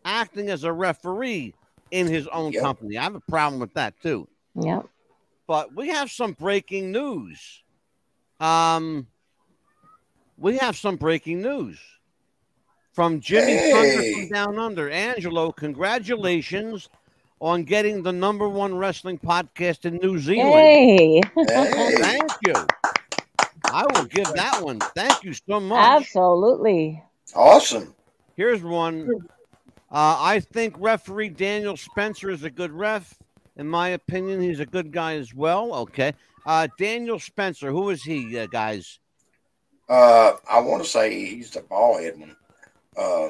acting as a referee in his own Yep. company. I have a problem with that too. Yep. But we have some breaking news. Um, we have some breaking news from Jimmy Thunder from Down Under. Angelo, congratulations on getting the number one wrestling podcast in New Zealand. Hey, Hey. Thank you. I will give that one. Thank you so much. absolutely. Awesome. Here's one. Uh, I think referee Daniel Spencer is a good ref. In my opinion, he's a good guy as well. Okay. Uh, Daniel Spencer, who is he, uh, guys? Uh, I want to say he's the ball head one. Uh,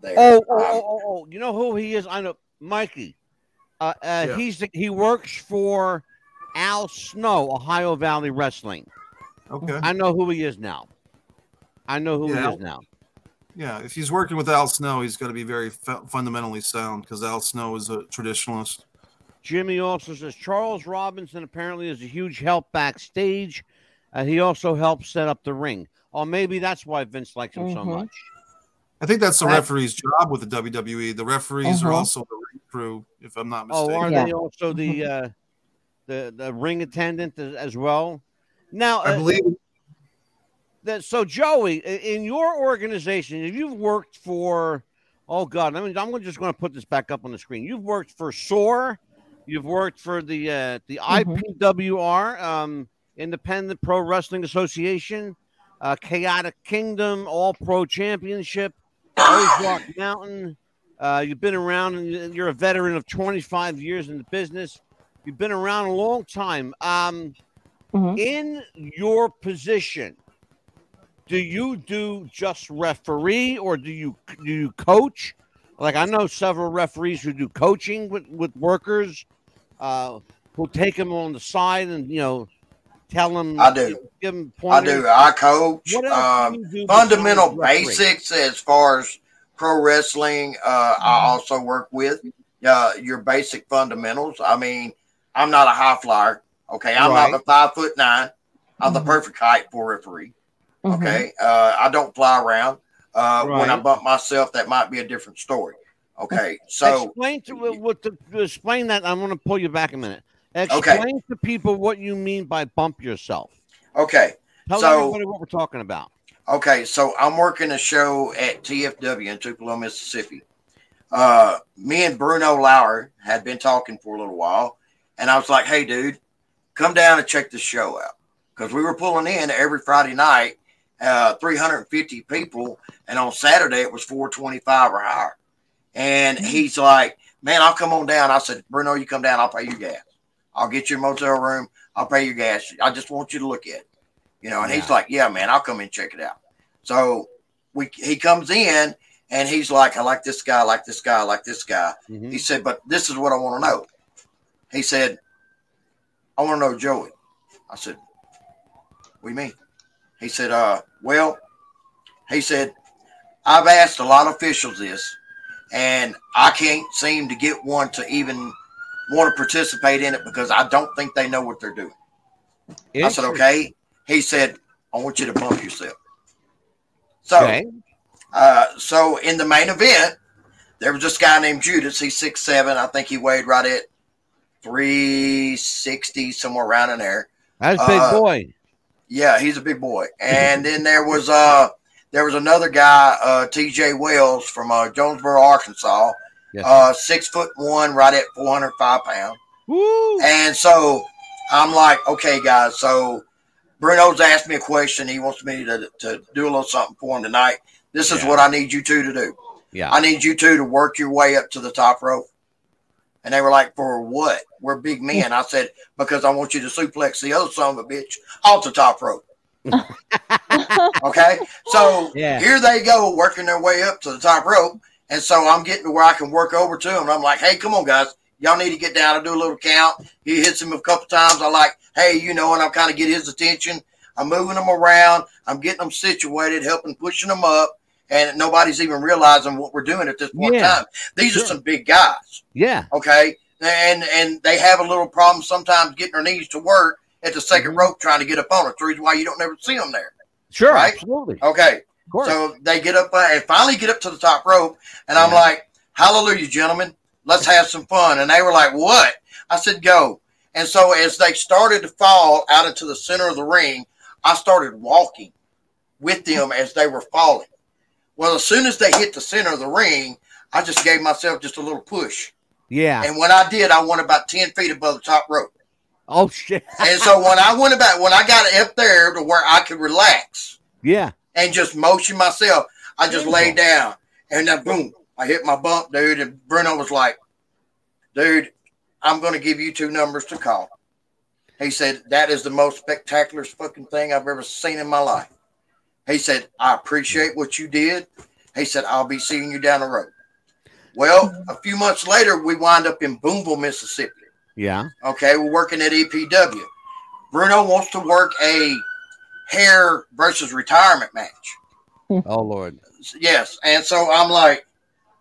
there. Oh, oh, oh, oh, oh, you know who he is? I know, Mikey. Uh, uh, Yeah. he's the, he works for Al Snow, Ohio Valley Wrestling. Okay. I know who he is now. I know who Yeah. he is now. Yeah, if he's working with Al Snow, he's got to be very fu- fundamentally sound because Al Snow is a traditionalist. Jimmy also says Charles Robinson apparently is a huge help backstage. Uh, he also helps set up the ring. Or maybe that's why Vince likes him so Mhm. much. I think that's the Right. referee's job with the WWE. The referees are Mhm. also the ring crew, if I'm not mistaken. Oh, are Yeah. they also the uh, the the ring attendant as, as well? Now, I uh, believe that so Joey, in your organization, if you've worked for, oh God, I mean, I'm just going to put this back up on the screen. You've worked for SOAR, you've worked for the uh, the Mhm. IPWR, um, Independent Pro Wrestling Association, uh, Chaotic Kingdom, All Pro Championship, Ozark Mountain. Uh, you've been around, and you're a veteran of 25 years in the business. You've been around a long time. Um, Mhm. in your position, do you do just referee or do you do you coach? Like I know several referees who do coaching with with workers, uh, who take them on the side and you know tell them. I do. Give them I do. I coach. Um, do do fundamental basics as far as pro wrestling. Uh, I also work with uh, your basic fundamentals. I mean, I'm not a high flyer. Okay, I'm Right. not a five foot nine. I'm the Mhm. perfect height for a referee. Mhm. Okay, uh, I don't fly around. Uh, When I bump myself, that might be a different story. Okay, so explain to what to, explain that. I'm going to pull you back a minute. Explain to people what you mean by bump yourself. okay, Tell So- everybody what we're talking about. Okay, so I'm working a show at TFW in Tupelo, Mississippi. Uh, me and Bruno Lauer had been talking for a little while, and I was like, "Hey, dude, come down and check the show out," because we were pulling in every Friday night, uh, 350 people, and on Saturday it was 425 or higher. And he's like, "Man, I'll come on down." I said, "Bruno, you come down, I'll pay your gas. I'll get you a motel room. I'll pay your gas. I just want you to look at it." You know, and he's like, "Yeah, man, I'll come in and check it out." So we he comes in and he's like, I like this guy, I like this guy, I like this guy. Mhm. He said, but this is what I want to know. He said, I want to know Joey. I said, What do you mean? He said, uh, well, he said, I've asked a lot of officials this, and I can't seem to get one to even want to participate in it because I don't think they know what they're doing. I said, okay. He said, I want you to bump yourself. So, Okay. uh, so in the main event, there was this guy named Judas. He's six seven. I think he weighed right at three sixty, somewhere around in there. That's a big uh, boy. Yeah, he's a big boy. And then there was uh there was another guy, uh, T.J. Wells from uh, Jonesboro, Arkansas, Yes. uh, six foot one, right at four hundred five pounds. Woo! And so I'm like, okay, guys. So Bruno's asked me a question. He wants me to, to do a little something for him tonight. This is Yeah. what I need you two to do. Yeah. I need you two to work your way up to the top rope. And they were like, for what? We're big men. I said, because I want you to suplex the other son of a bitch off the top rope. okay. So Yeah. here they go working their way up to the top rope. And so I'm getting to where I can work over to them. I'm like, hey, come on, guys. Y'all need to get down and do a little count. He hits him a couple times. I like, hey, you know, and I'm kind of get his attention. I'm moving them around. I'm getting them situated, helping pushing them up. And nobody's even realizing what we're doing at this point in Yeah. time. These are some big guys Yeah. okay and and they have a little problem sometimes getting their knees to work at the 2nd Mhm. rope trying to get up on it. The reason why you don't never see them there. Sure. Right? Absolutely. Okay, so they get up and finally get up to the top rope, and I'm Yeah. like, "Hallelujah, gentlemen, let's have some fun." And they were like, "What?" I said, "Go." And so as they started to fall out into the center of the ring, I started walking with them as they were falling. Well, as soon as they hit the center of the ring, I just gave myself just a little push. yeah. And when I did, I went about 10 feet above the top rope. oh shit. And so when I went about, when I got up there to where I could relax Yeah. and just motion myself, I just laid down and then boom, I hit my bump, dude. And Bruno was like, dude, I'm going to give you two numbers to call. He said, that is the most spectacular fucking thing I've ever seen in my life. He said, I appreciate what you did. He said, I'll be seeing you down the road. Well, a few months later, we wind up in Boonville, Mississippi. Yeah. Okay, we're working at EPW. Bruno wants to work a hair versus retirement match. Oh Lord. Yes, and so I'm like,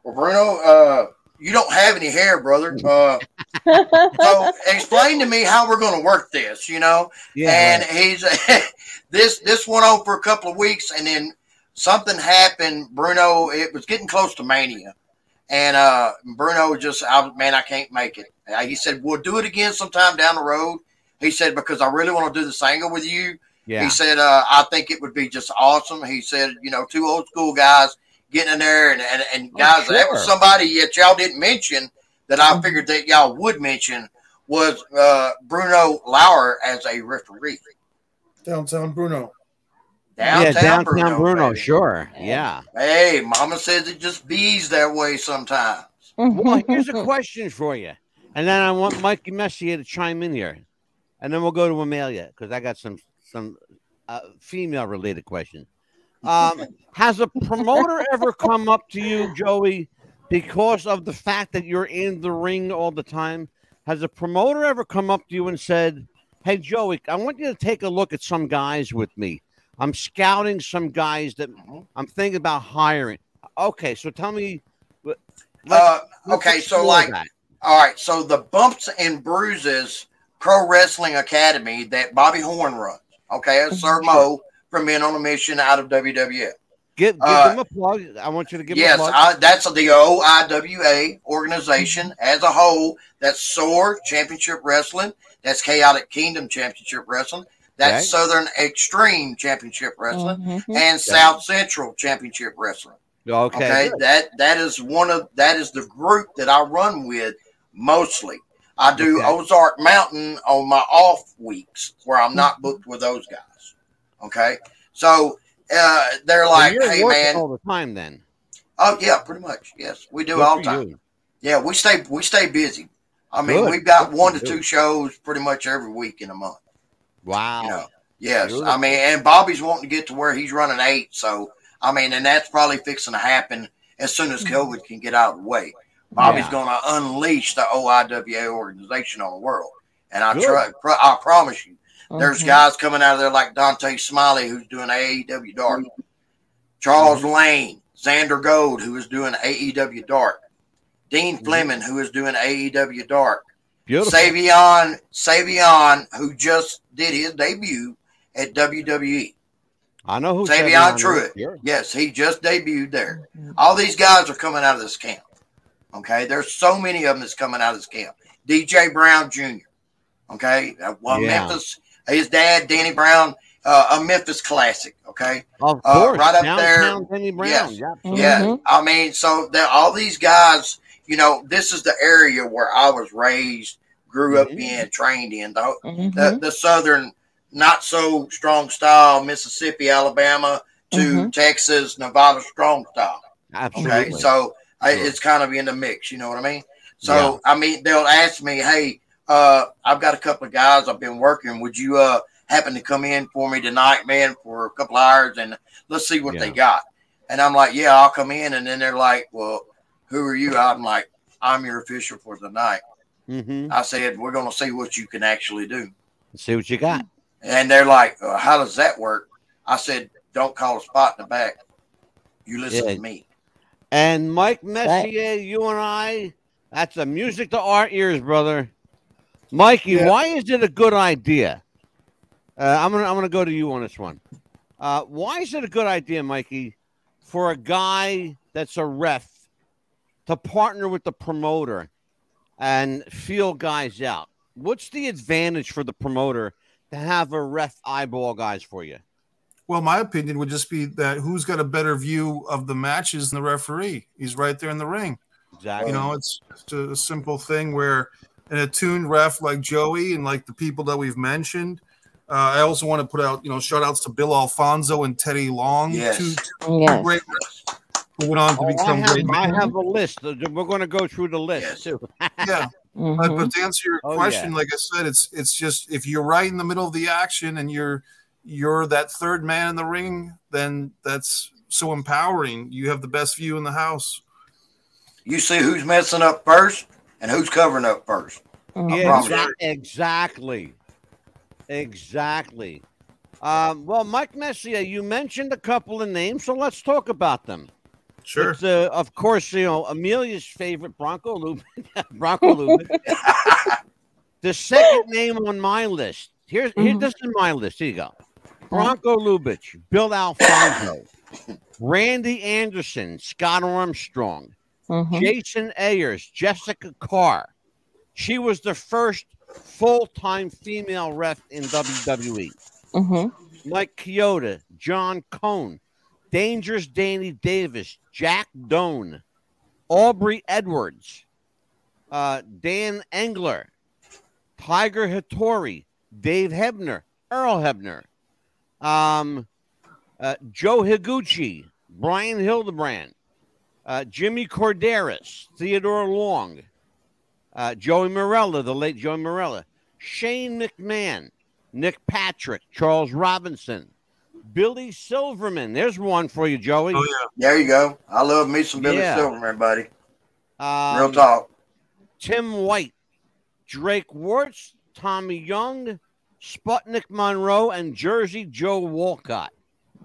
well, Bruno, uh, you don't have any hair, brother. Uh, so explain to me how we're going to work this, you know. Yeah. and right. he's this this went on for a couple of weeks, and then something happened. Bruno, it was getting close to mania, and uh, Bruno just, I, man, I can't make it. Uh, He said, "We'll do it again sometime down the road." He said, "Because I really want to do this angle with you." yeah. He said, uh, "I think it would be just awesome." He said, "You know, two old school guys getting in there, and and, and Oh, guys, that was somebody that y'all didn't mention that I figured that y'all would mention was uh, Bruno Lauer as a referee." Downtown Bruno. Downtown, yeah. Downtown Bruno. baby. Sure. Yeah. Hey, Mama says it just bees that way sometimes. Well, here's a question for you, and then I want Mikey Messier to chime in here, and then we'll go to Amelia because I got some some uh, female related questions. Um, has a promoter ever come up to you, Joey, because of the fact that you're in the ring all the time? Has a promoter ever come up to you and said, "Hey, Joey, I want you to take a look at some guys with me. I'm scouting some guys that I'm thinking about hiring." Okay, so tell me. Uh, okay, so like, that. all right, so the Bumps and Bruises Pro Wrestling Academy that Bobby Horne runs. Okay, that's Sir Mo from Men on a Mission out of WWF. Give, give Uh, them a plug. I want you to give yes, them a plug. Yes, that's the OIWA organization as a whole. That's SOAR Championship Wrestling. That's Chaotic Kingdom Championship Wrestling. That's Okay. Southern Extreme Championship Wrestling Mhm. and South Central Championship Wrestling. okay. Okay, that that is one of that is the group that I run with mostly. I do Okay. Ozark Mountain on my off weeks where I'm not booked with those guys. Okay, so uh, they're like, "Hey man, all the time then. oh yeah, pretty much, yes, we do Good all the time. you. Yeah, we stay we stay busy. I mean, Good. we've got Good one to two shows pretty much every week in a month. Wow. You know, yes, I mean, and Bobby's wanting to get to where he's running eight. So I mean, and that's probably fixing to happen as soon as COVID can get out of the way. Bobby's Yeah. going to unleash the OIWA organization on the world, and I try, I promise you, there's Mhm. guys coming out of there like Dante Smiley who's doing AEW Dark, Charles Lane, Xander Gold who is doing AEW Dark, Dean Fleming who is doing AEW Dark, Beautiful. Savion Savion who just did his debut at WWE. I know who Savion Savion. Truitt. Sure. Yes, he just debuted there. All these guys are coming out of this camp. Okay, there's so many of them that's coming out of this camp. DJ Brown Jr. Okay, well, Yeah. Memphis. His dad, Danny Brown, uh, a Memphis classic. Okay, Of Uh, course. right up there. Downtown Denny Brown. Yes. Yeah, yeah. Mhm. I mean, so that all these guys, you know, this is the area where I was raised, grew up Mhm. in, trained in. The, Mhm. the, the southern, not so strong style, Mississippi, Alabama to Mhm. Texas, Nevada strong style. absolutely. Okay, so I, Sure. it's kind of in the mix. You know what I mean? So I mean, they'll ask me, "Hey, uh, I've got a couple of guys I've been working. Would you uh happen to come in for me tonight, man, for a couple hours and let's see what Yeah. they got?" And I'm like, "Yeah, I'll come in." And then they're like, "Well, who are you?" I'm like, "I'm your official for the night." hmm I said, "We're going to see what you can actually do." See what you got. And they're like, uh, "How does that work?" I said, "Don't call a spot in the back. You listen Yeah. to me." And Mike Messier, you and I, that's a music to our ears, brother. Mikey, Yeah. why is it a good idea? Uh, I'm gonna I'm gonna go to you on this one. Uh, why is it a good idea, Mikey, for a guy that's a ref to partner with the promoter and feel guys out? What's the advantage for the promoter to have a ref eyeball guys for you? Well, my opinion would just be that who's got a better view of the matches than the referee? He's right there in the ring. Exactly. You know, it's just a simple thing where an attuned ref like Joey and like the people that we've mentioned. Uh, I also want to put out, you know, shout outs to Bill Alfonso and Teddy Long, Yes. two, two Yes. great refs who went on to Oh, I, become have, great. I have a list. We're going to go through the list Yes. too. Yeah, but, Mhm. but to answer your Oh, question, yeah. like I said, it's it's just if you're right in the middle of the action and you're you're that third man in the ring, then that's so empowering. You have the best view in the house. You see who's messing up first and who's covering up first. Yeah, exa- exactly. Exactly. Um, well, Mike Messier, you mentioned a couple of names, so let's talk about them. Sure. It's, uh, of course, you know, Amelia's favorite, Bronko Lubich. Bronko Lubich. the second name on my list. Here's here, Mhm. this is my list. Here you go. Bronko Lubich, Bill Alfonso, Randy Anderson, Scott Armstrong, Mhm. Jason Ayers, Jessika Carr. She was the first full-time female ref in WWE. Mhm. Mike Chioda, John Cone, Dangerous Danny Davis, Jack Doan, Aubrey Edwards, uh, Dan Engler, Tiger Hattori, Dave Hebner, Earl Hebner, um, uh, Joe Higuchi, Brian Hildebrand, uh, Jimmy Korderas, Theodore Long, uh, Joey Marella, the late Joey Marella, Shane McMahon, Nick Patrick, Charles Robinson, Billy Silverman. There's one for you, Joey. Oh yeah. There you go. I love me some Billy Yeah. Silverman, buddy. Um, Real talk. Tim White, Drake Wuertz, Tommy Young, Sputnik Monroe, and Jersey Joe Walcott.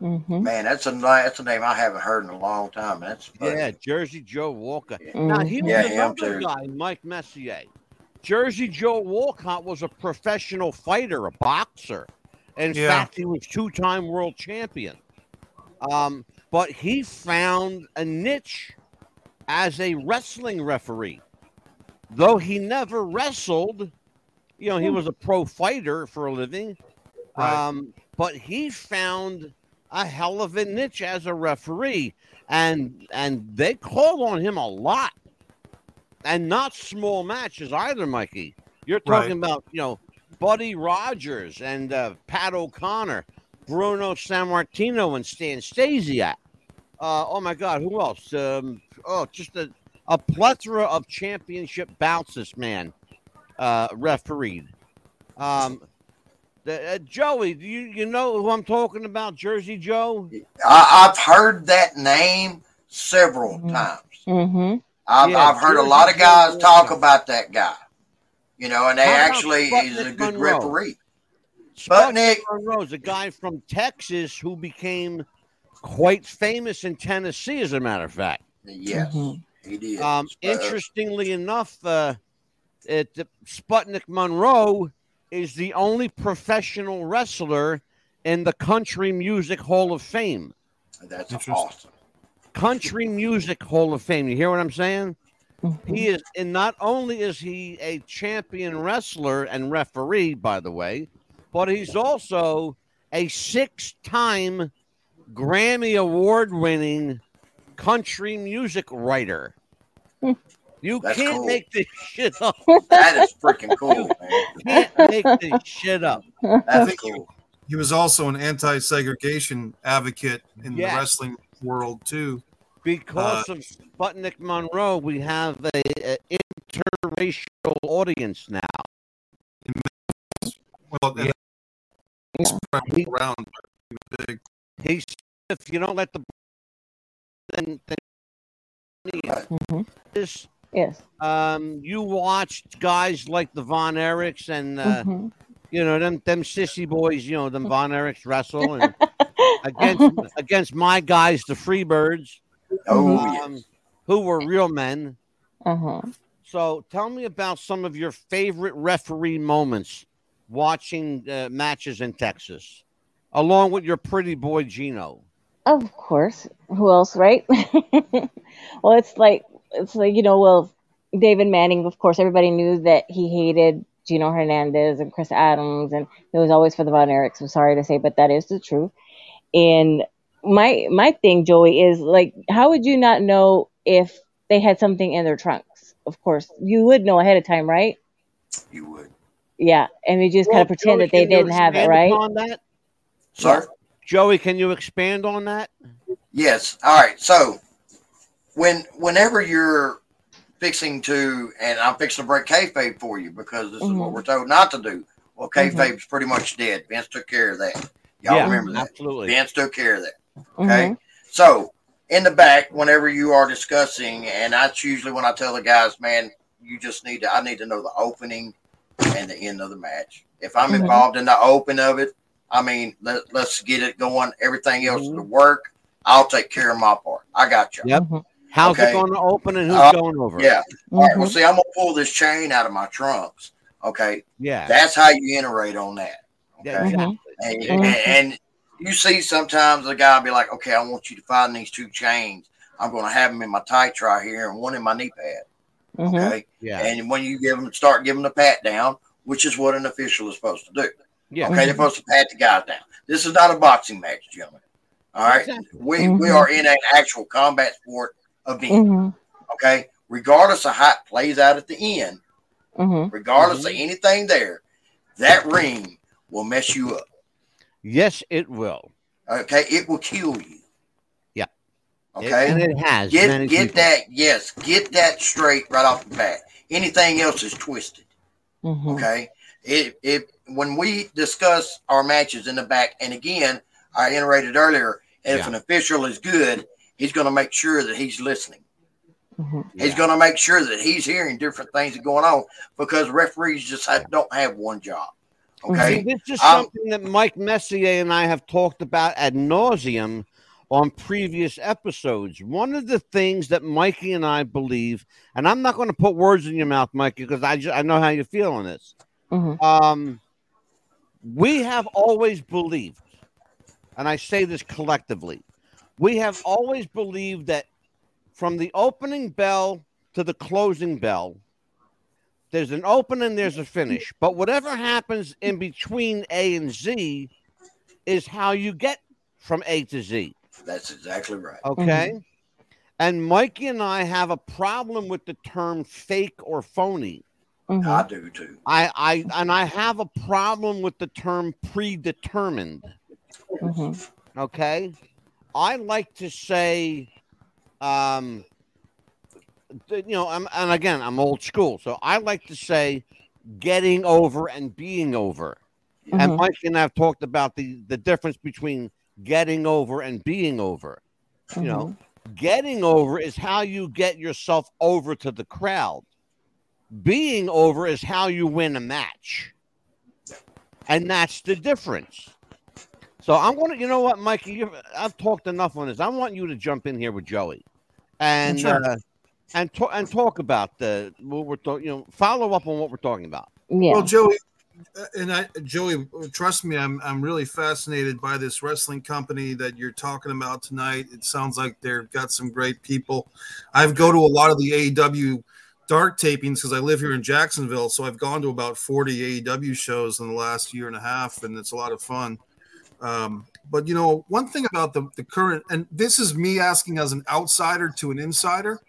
Mhm. Man, that's a that's a name I haven't heard in a long time. That's funny. Yeah, Jersey Joe Walcott. Now Mhm. he was Yeah, another guy, Mike Messier. Jersey Joe Walcott was a professional fighter, a boxer. In Yeah. fact, he was two-time world champion. Um, but he found a niche as a wrestling referee. Though he never wrestled, you know, he was a pro fighter for a living. Right. Um, but he found a hell of a niche as a referee, and and they call on him a lot, and not small matches either, Mikey. You're Right. talking about you know Buddy Rogers and uh, Pat O'Connor, Bruno Sammartino, and Stan Stasiak. Uh, oh my God, who else? Um, oh, just a, a plethora of championship bouts. This man uh, refereed. Um, the, uh, Joey, do you you know who I'm talking about? Jersey Joe. I, I've heard that name several Mhm. times. Mm-hmm. I've, Yeah, I've heard a lot of guys very talk good. about that guy. You know, and they How actually is a good Monroe? referee. Sputnik Sputnik- Monroe's a guy from Texas who became quite famous in Tennessee, as a matter of fact. Yes, Mhm. he did. Um, interestingly enough, uh, it, Sputnik Monroe is the only professional wrestler in the Country Music Hall of Fame. that's awesome. Country Music Hall of Fame. You hear what I'm saying? Mm-hmm. He is, and not only is he a champion wrestler and referee, by the way, but he's also a six-time Grammy Award-winning country music writer. You That's can't cool. make this shit up. That is freaking cool, man. You can't make this shit up. That's think cool. He was also an anti-segregation advocate in Yes. the wrestling world too. Because of Sputnik Monroe, we have a, a interracial audience now. Well, Yeah. it's He- around. but he was big. He said, if you don't let the then, then Mhm. this Yes. um you watched guys like the Von Erichs and uh, Mhm. you know them them sissy boys, you know, them Von Erichs wrestle and against against my guys, the Freebirds, Oh, Mhm. yes. um, who were real men. Uh-huh. So tell me about some of your favorite referee moments watching uh, matches in Texas, along with your pretty boy Gino. Of course. Who else, right? well, it's like it's like you know, well, David Manning. Of course, everybody knew that he hated Gino Hernandez and Chris Adams, and it was always for the Von Erichs. I'm sorry to say, but that is the truth. And my my thing, Joey, is like, how would you not know if they had something in their trunks? Of course, you would know ahead of time, right? You would. Yeah, and we just kind of pretend Joey, that they didn't have it, right? upon that? Sir? Joey, can you expand on that? Yes. All right. So when whenever you're fixing to, and I'm fixing to break kayfabe for you because this is what Mhm. we're told not to do. Well, Mhm. kayfabe's pretty much dead. Vince took care of that. Y'all Yeah, remember that? Absolutely. Vince took care of that. Okay. Mhm. So in the back, whenever you are discussing, and that's usually when I tell the guys, man, you just need to, I need to know the opening and the end of the match. If I'm involved in the open of it, I mean, let, let's get it going. Everything else to work, I'll take care of my part. I got you. Yep. How's Okay. it going to open and who's Uh, going over? Yeah. All right. Well, Mhm. see, I'm gonna pull this chain out of my trunks. Okay. Yeah. That's how you iterate on that. Yeah, Okay. exactly. And, Mhm. and you see sometimes a guy be like, okay, I want you to find these two chains. I'm going to have them in my tights right here and one in my knee pad. Mhm. Okay. Yeah. And when you give them, start giving the pat down, which is what an official is supposed to do. Yeah. Okay. They're supposed to pat the guys down. This is not a boxing match, gentlemen. All right. Exactly. We, we Mhm. are in an actual combat sport event. Mhm. Okay. Regardless of how it plays out at the end, Mhm. regardless of anything there, that ring will mess you up. Yes, it will. Okay. It will kill you. Yeah. Okay. and it has. Get get people. that yes, get that straight right off the bat. Anything else is twisted. Mhm. Okay. It it when we discuss our matches in the back, and again, I iterated earlier, if Yeah. an official is good, he's going to make sure that he's listening. Mhm. He's Yeah. going to make sure that he's hearing different things that are going on because referees just have, don't have one job. See, Okay. this is Um, something that Mike Messier and I have talked about ad nauseum on previous episodes. One of the things that Mikey and I believe, and I'm not going to put words in your mouth, Mikey, because I just, I know how you feel on this. Mhm. Um, we have always believed, and I say this collectively, we have always believed that from the opening bell to the closing bell, there's an open and there's a finish. But whatever happens in between A and Z is how you get from A to Z. That's exactly right. Okay. And Mikey and I have a problem with the term fake or phony. Mhm. I do too. I, I and I have a problem with the term predetermined. Mhm. Okay. I like to say, um, you know, I'm, and again, I'm old school, so I like to say getting over and being over. And Mhm. Mike and I have talked about the the difference between getting over and being over. You know, Getting over is how you get yourself over to the crowd. Being over is how you win a match. And that's the difference. So I'm going to, you know what, Mikey, you, I've talked enough on this. I want you to jump in here with Joey and Sure. uh, and to, and talk about the what we're talking. You know, follow up on what we're talking about. Yeah. Well, Joey, uh, and I, Joey, trust me, I'm I'm really fascinated by this wrestling company that you're talking about tonight. It sounds like they've got some great people. I've go to a lot of the AEW dark tapings because I live here in Jacksonville, so I've gone to about 40 AEW shows in the last year and a half, and it's a lot of fun. Um, but you know, one thing about the the current, and this is me asking as an outsider to an insider,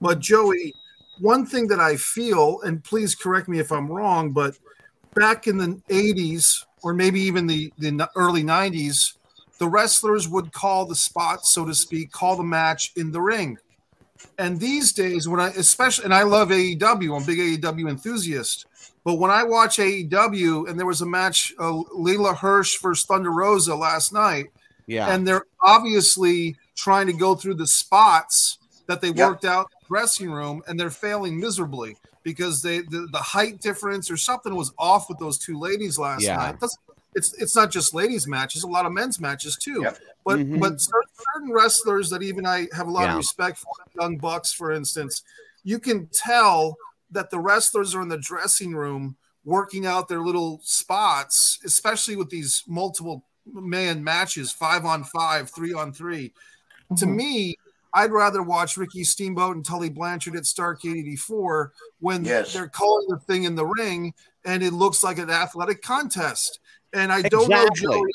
but Joey, one thing that I feel, and please correct me if I'm wrong, but back in the 80s or maybe even the, the early 90s, the wrestlers would call the spot, so to speak, call the match in the ring. And these days, when I especially, and I love AEW, I'm a big AEW enthusiast, but when I watch AEW, and there was a match, uh, Leyla Hirsch versus Thunder Rosa last night, Yeah. and they're obviously trying to go through the spots that they Yep. worked out in the dressing room and they're failing miserably because they the, the height difference or something was off with those two ladies last Yeah. night That's, it's it's not just ladies matches a lot of men's matches too Yep. but Mhm. but certain wrestlers that even i have a lot Yeah. of respect for young bucks for instance you can tell that the wrestlers are in the dressing room working out their little spots especially with these multiple man matches five on five three on three to Mhm. me, I'd rather watch Ricky Steamboat and Tully Blanchard at Starcade 84 when Yes. they're calling the thing in the ring and it looks like an athletic contest. And I don't know, Joey,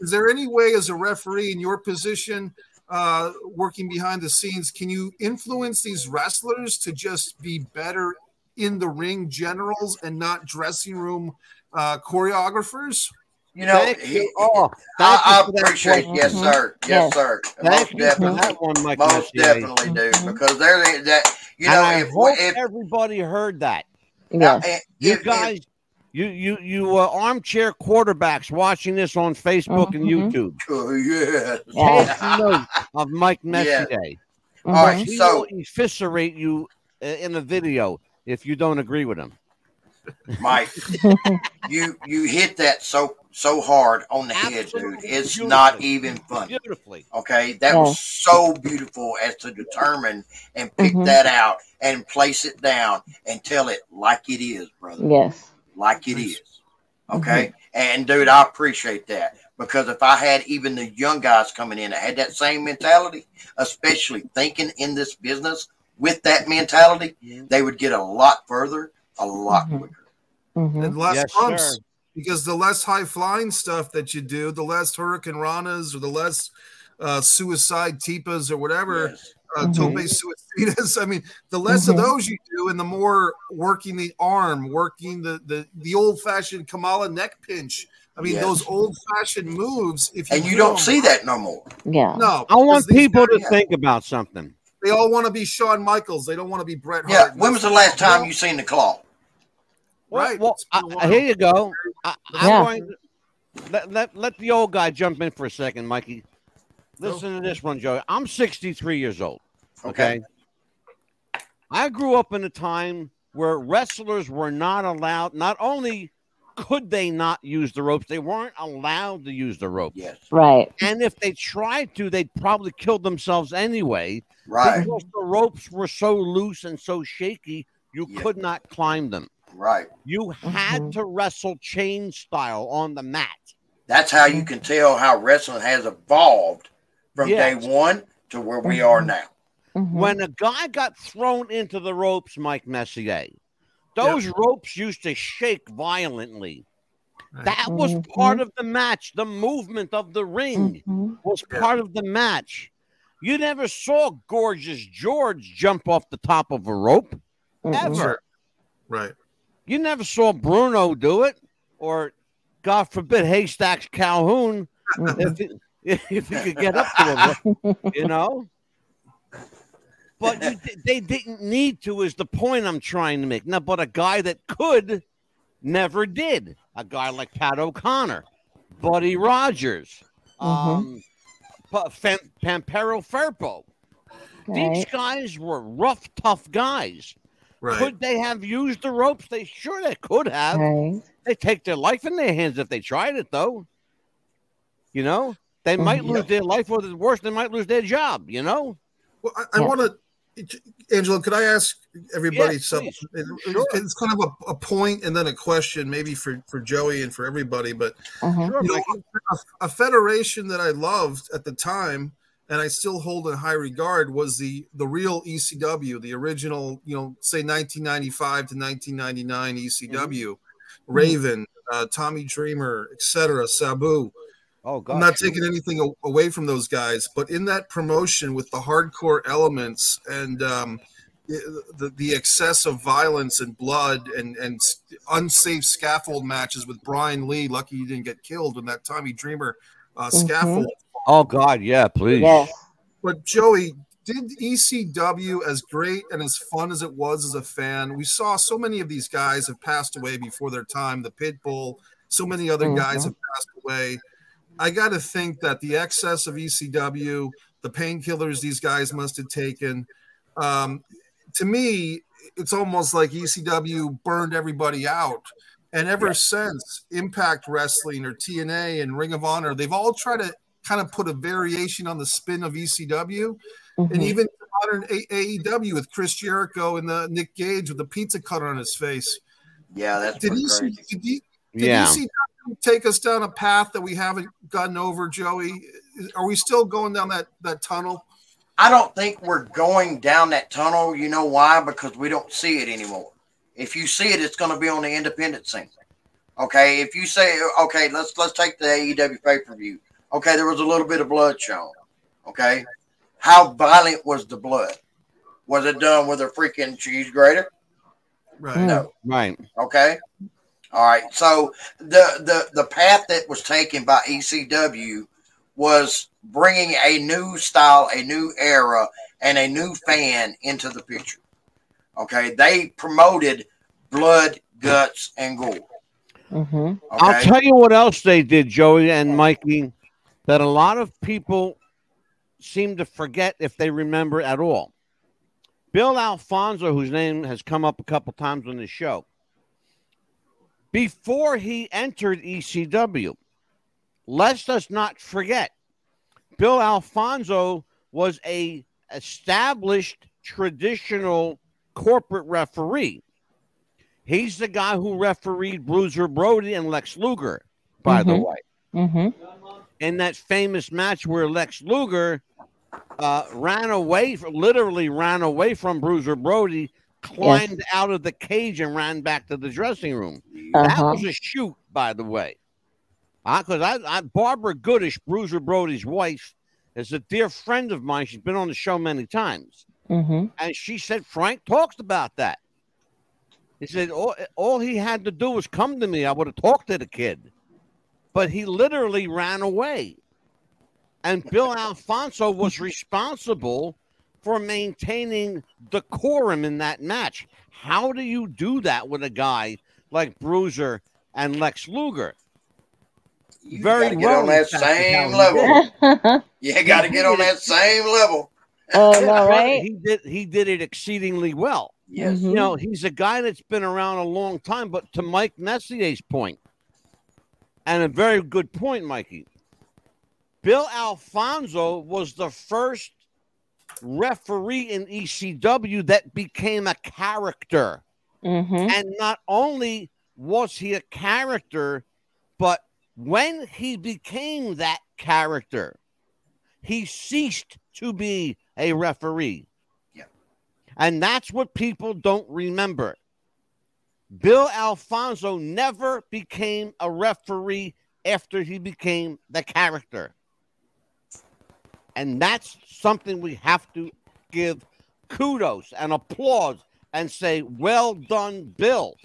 is there any way as a referee in your position, uh, working behind the scenes, can you influence these wrestlers to just be better in the ring generals and not dressing room uh, choreographers? You know, Thank he- you. Oh, thank I, I you that appreciate, yes, sir, yes, Yes. sir, Thank most you for definitely, that one, Mike. most Messier. definitely do, Mhm. because they're that. You and know, I if hope if, everybody heard that. Yes. if- You if- guys, you you you uh, armchair quarterbacks watching this on Facebook and Mhm. YouTube. Oh, yes. Yes. Of Mike Messier. All right, Mhm. He so will eviscerate you uh, in a video if you don't agree with him. Mike, you you hit that so so hard on the head, dude. It's not even funny. Beautifully. Okay, that Yeah. was so beautiful as to determine and pick Mhm. that out and place it down and tell it like it is, brother. Yes. Like it is. Nice. is. Okay, and dude, I appreciate that because if I had even the young guys coming in that had that same mentality, especially thinking in this business with that mentality, they would get a lot further, a lot Mhm. quicker. Mhm. and less Yes, bumps sir. because the less high flying stuff that you do, the less Hurricane Ranas or the less uh, suicide Tipas or whatever, Yes. uh, Mhm. Tope Suicidas. I mean, the less of Mhm. those you do, and the more working the arm, working the the, the old fashioned Kamala neck pinch. I mean, Yes. those old fashioned moves. If you And you do don't them see that no more. Yeah. No, I want people to guys, think about something. They all want to be Shawn Michaels. They don't want to be Bret Yeah. When was the last time you seen the claw? Right. well, It's been a I- while. here you go. I, I'm Yeah. going to, let, let, let the old guy jump in for a second, Mikey. Listen to this one, Joey. I'm 63 years old. Okay. I grew up in a time where wrestlers were not allowed, not only could they not use the ropes, they weren't allowed to use the ropes. Yes. Right. And if they tried to, they'd probably kill themselves anyway Right. because the ropes were so loose and so shaky, you Yeah. could not climb them. Right. You had Mhm. to wrestle chain style on the mat. That's how you can tell how wrestling has evolved from Yes. day one to where we are now. Mhm. When a guy got thrown into the ropes, Mike Messier, those ropes used to shake violently. That was Mhm. part of the match. The movement of the ring Mhm. was part of the match. You never saw Gorgeous George jump off the top of a rope. Mhm. Ever. Right. You never saw Bruno do it, or God forbid, Haystacks Calhoun, if he, if he could get up to him, you know. But you, they didn't need to, is the point I'm trying to make. Now, but a guy that could never did. A guy like Pat O'Connor, Buddy Rogers, um, Pa- Fam- Pampero Firpo. These guys were rough, tough guys. Right. Could they have used the ropes? They sure they could have. Right. They take their life in their hands if they tried it, though. You know, they might Mhm. lose their life, or the worst, they might lose their job. You know, Well, I, I Yeah. want to, Angela. Could I ask everybody Yeah, something? Sure. It's kind of a, a point and then a question, maybe for for Joey and for everybody. But sure, you know, a, a federation that I loved at the time, and I still hold in high regard, was the the real ECW, the original. You know, say 1995 to 1999 ECW, Raven, uh, Tommy Dreamer, etc. Sabu. Oh God, I'm not taking anything away from those guys, but in that promotion with the hardcore elements and um, the the excess of violence and blood and and unsafe scaffold matches with Brian Lee. Lucky he didn't get killed in that Tommy Dreamer uh, Mhm. scaffold. Oh God, yeah, please. Yes. But Joey, did ECW as great and as fun as it was as a fan? We saw so many of these guys have passed away before their time. The Pitbull, so many other guys Mhm. have passed away. I got to think that the excess of ECW, the painkillers these guys must have taken, um, to me, it's almost like ECW burned everybody out. And ever since Impact Wrestling or TNA and Ring of Honor, they've all tried to kind of put a variation on the spin of ECW and Mhm. even modern AEW with Chris Jericho and the Nick Gage with the pizza cutter on his face. Yeah, that's Did pretty EC, did, he, did Yeah. ECW take us down a path that we haven't gotten over, Joey? Are we still going down that that tunnel? I don't think we're going down that tunnel. You know why? Because we don't see it anymore. If you see it, it's going to be on the independent scene. Okay. If you say, okay, let's let's take the AEW pay per view. Okay, there was a little bit of blood shown. Okay, how violent was the blood? Was it done with a freaking cheese grater? Right. No. Right. Okay. All right. So the the the path that was taken by ECW was bringing a new style, a new era, and a new fan into the picture. Okay. They promoted blood, guts, and gore. Mhm. I'll tell you what else they did, Joey and Mikey, that a lot of people seem to forget if they remember at all. Bill Alfonso, whose name has come up a couple times on the show, before he entered ECW, let's us not forget, Bill Alfonso was a established traditional corporate referee. He's the guy who refereed Bruiser Brody and Lex Luger, by the Mhm. way, Mhm. in that famous match where Lex Luger uh, ran away, literally ran away from Bruiser Brody, climbed out of the cage and ran back to the dressing room. That Uh-huh. was a shoot, by the way. Because I, I, Barbara Goodish, Bruiser Brody's wife, is a dear friend of mine. She's been on the show many times. Mhm. And she said Frank talks about that. He said all, all he had to do was come to me. I would have talked to the kid. But he literally ran away. And Bill Alfonso was responsible for maintaining decorum in that match. How do you do that with a guy like Bruiser and Lex Luger? You Very gotta get well, on that same is how he level. did You got to get on that same level. oh Yeah, no, right? He did he did it exceedingly well. Yes. Mhm. You know, he's a guy that's been around a long time, but to Mike Messier's point, and a very good point, Mikey. Bill Alfonso was the first referee in ECW that became a character. Mhm. And not only was he a character, but when he became that character, he ceased to be a referee. Yeah. And that's what people don't remember. Bill Alfonso never became a referee after he became the character. And that's something we have to give kudos and applause and say, well done, Bill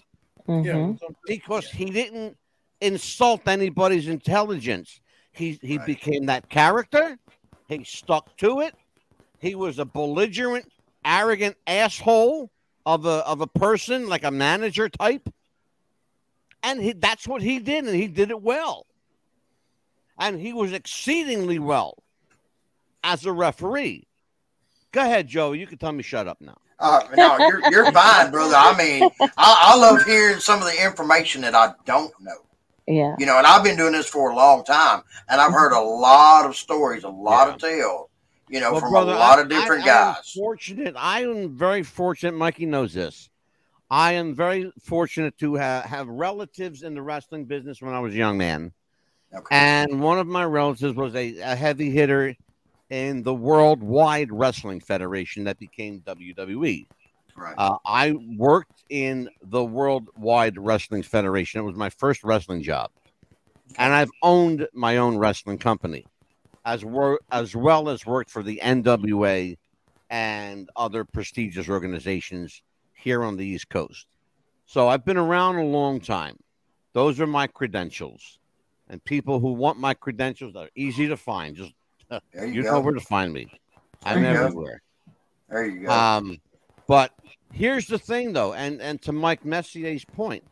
Mhm. because he didn't insult anybody's intelligence. He he Right. became that character. He stuck to it. He was a belligerent, arrogant asshole of a of a person, like a manager type. And he, that's what he did, and he did it well. And he was exceedingly well as a referee. Go ahead, Joe. You can tell me shut up now. Uh, no, you're you're fine, brother. I mean, I, I love hearing some of the information that I don't know. Yeah. You know, and I've been doing this for a long time, and I've heard a lot of stories, a lot of tales. You know, Well, from brother, a lot I- of different I, I am guys. fortunate. I am very fortunate. Mikey knows this. I am very fortunate to ha- have relatives in the wrestling business when I was a young man. Okay. And one of my relatives was a, a heavy hitter in the Worldwide Wrestling Federation that became WWE. right. Uh, I worked in the Worldwide Wrestling Federation. It was my first wrestling job, and I've owned my own wrestling company, as wor- as well as worked for the NWA and other prestigious organizations here on the East Coast. So I've been around a long time. Those are my credentials, and people who want my credentials are easy to find. Just you, you know where to find me. I'm There you go. everywhere. there you go. Um, but here's the thing, though, and and to Mike Messier's point,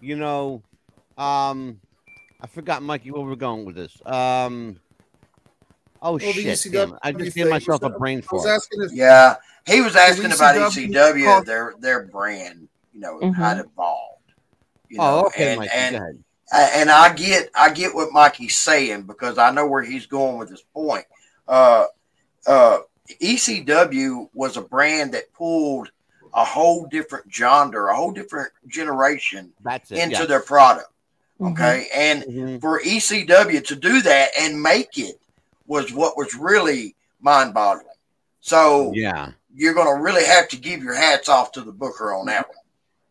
you know, um, I forgot, Mikey, where we're going with this. Um, oh Well, shit! ECW damn. I just gave myself a brain I fart. if yeah, he was asking about ECW ECW, called- their their brand. You know, Mhm. how it evolved. You Oh, know, okay, and, Mikey, and go ahead. A- and I get I get what Mikey's saying because I know where he's going with his point. Uh, uh, ECW was a brand that pulled a whole different genre, a whole different generation That's it. into yeah. their product. Mhm. Okay, and Mhm. for ECW to do that and make it was what was really mind-boggling. So Yeah. you're going to really have to give your hats off to the Booker on that one.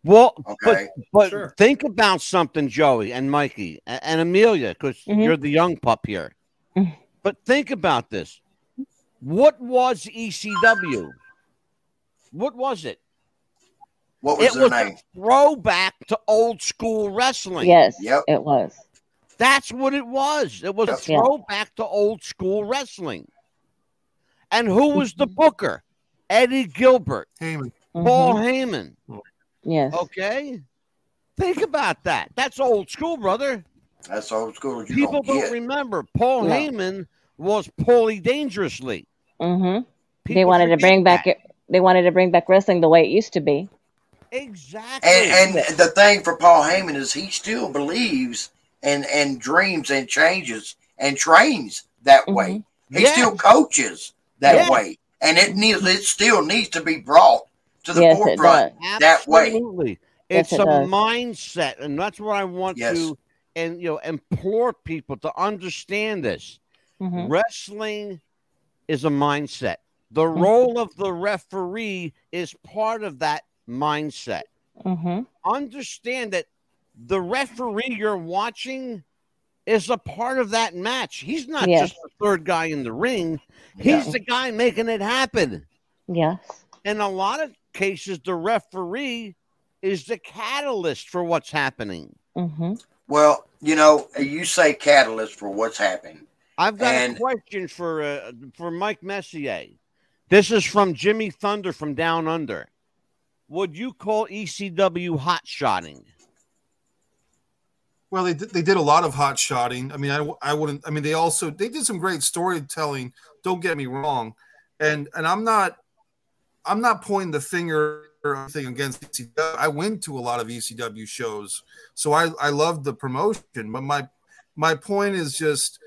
Well, Okay, but but Sure. think about something, Joey and Mikey and, and Amelia, because Mhm. you're the young pup here. But think about this. What was ECW? What was it? what was it their was name? a throwback to old school wrestling. Yes. Yep. It was. That's what it was. It was a Yep. Yeah. throwback to old school wrestling. And who was the booker? Eddie Gilbert, Heyman. Paul Mhm. Heyman. Yes. Okay. Think about that. That's old school, brother. That's old school you People don't don't remember. Paul No. Heyman was Paulie Dangerously. Mm-hmm. They wanted to forget bring back that. it. They wanted to bring back wrestling the way it used to be. Exactly. And and the thing for Paul Heyman is he still believes and and dreams and changes and trains that way. He Yes. still coaches that Yes. way, and it needs it still needs to be brought to the Yes, it forefront does. that way. Absolutely. Yes, It's it a does. mindset, and that's what I want Yes. to and you know implore people to understand this. hmm Wrestling is a mindset. The Mhm. role of the referee is part of that mindset. hmm Understand that the referee you're watching is a part of that match. He's not Yes. just the third guy in the ring. Yeah. He's the guy making it happen. Yes. And a lot of cases, the referee is the catalyst for what's happening. hmm Well, you know, you say catalyst for what's happening. I've got And- a question for uh, for Mike Messier. This is from Jimmy Thunder from Down Under. Would you call ECW hot shotting? Well, they did, they did a lot of hot shotting. I mean, I, I wouldn't. I mean, they also they did some great storytelling. Don't get me wrong, and and I'm not I'm not pointing the finger or anything against ECW. I went to a lot of ECW shows, so I I loved the promotion. But my my point is just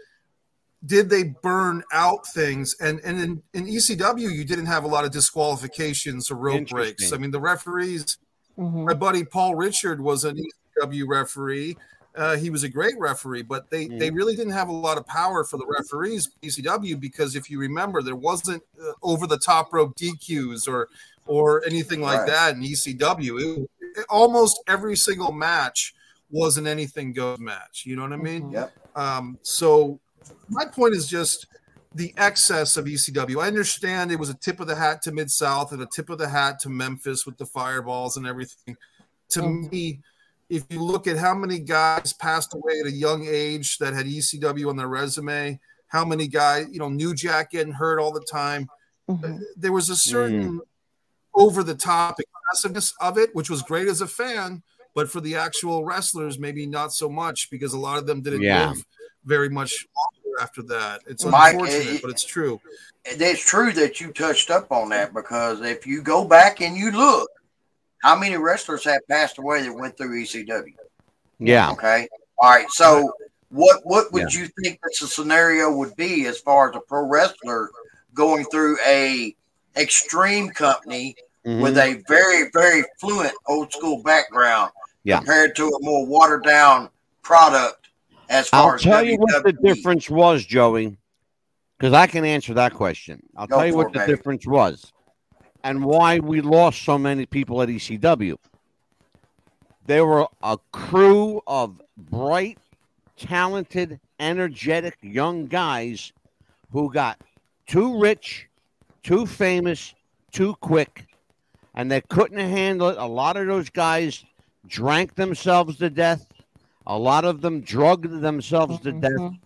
did they burn out things and and in, in ecw you didn't have a lot of disqualifications or rope breaks i mean the referees hmm my buddy Paul Richard was an ECW referee. Uh, he was a great referee, but they they really didn't have a lot of power for the referees ECW because if you remember, there wasn't uh, over the top rope DQs or or anything like Right. that in ECW. It, it- almost every single match was an anything goes match. You know what I mean? Mhm. Yep. Um, so my point is just the excess of ECW. I understand it was a tip of the hat to Mid South and a tip of the hat to Memphis with the fireballs and everything. To Mhm. me, if you look at how many guys passed away at a young age that had ECW on their resume, how many guys, you know, New Jack getting hurt all the time, hmm there was a certain over the top aggressiveness of it, which was great as a fan, but for the actual wrestlers, maybe not so much because a lot of them didn't Yeah. live very much longer after that. It's Mike, unfortunate, it- but it's true. It's true that you touched up on that because if you go back and you look, how many wrestlers have passed away that went through ECW? Yeah. Okay. All right. So what what would you think that the scenario would be as far as a pro wrestler going through a extreme company Mhm. with a very, very fluent old school background Yeah. compared to a more watered down product as far I'll as tell you what the difference was, Joey, because I can answer that question. I'll Go tell you what it, the baby. difference was and why we lost so many people at ECW. They were a crew of bright, talented, energetic young guys who got too rich, too famous, too quick, and they couldn't handle it. A lot of those guys drank themselves to death. A lot of them drugged themselves to death. Mhm.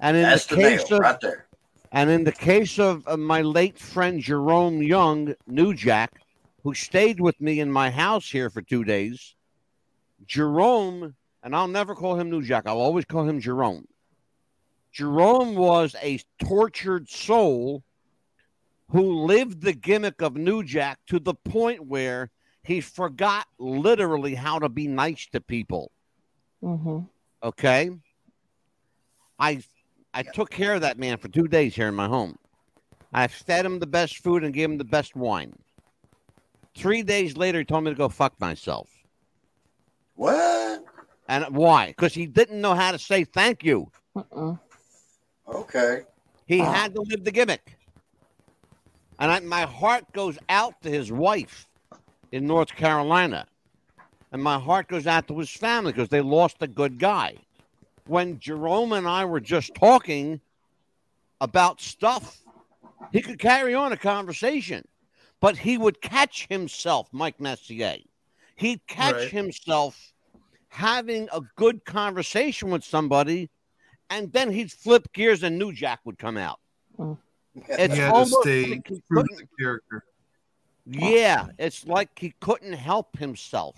And in That's the the case of right there. And in the case of uh, my late friend Jerome Young, New Jack, who stayed with me in my house here for two days, Jerome, and I'll never call him New Jack, I'll always call him Jerome. Jerome was a tortured soul who lived the gimmick of New Jack to the point where he forgot literally how to be nice to people. Mhm. Okay. I I took care of that man for two days here in my home. I fed him the best food and gave him the best wine. Three days later, he told me to go fuck myself. What? And why? Because he didn't know how to say thank you. Mm-mm. Okay. He uh-huh. had to live the gimmick. And I, my heart goes out to his wife in North Carolina. And my heart goes out to his family because they lost a good guy. When Jerome and I were just talking about stuff, he could carry on a conversation, but he would catch himself, Mike Messier. He'd catch Right. himself having a good conversation with somebody, and then he'd flip gears and New Jack would come out. Hmm. It's He had to almost stay like he true to couldn't- the character. yeah, it's like he couldn't help himself.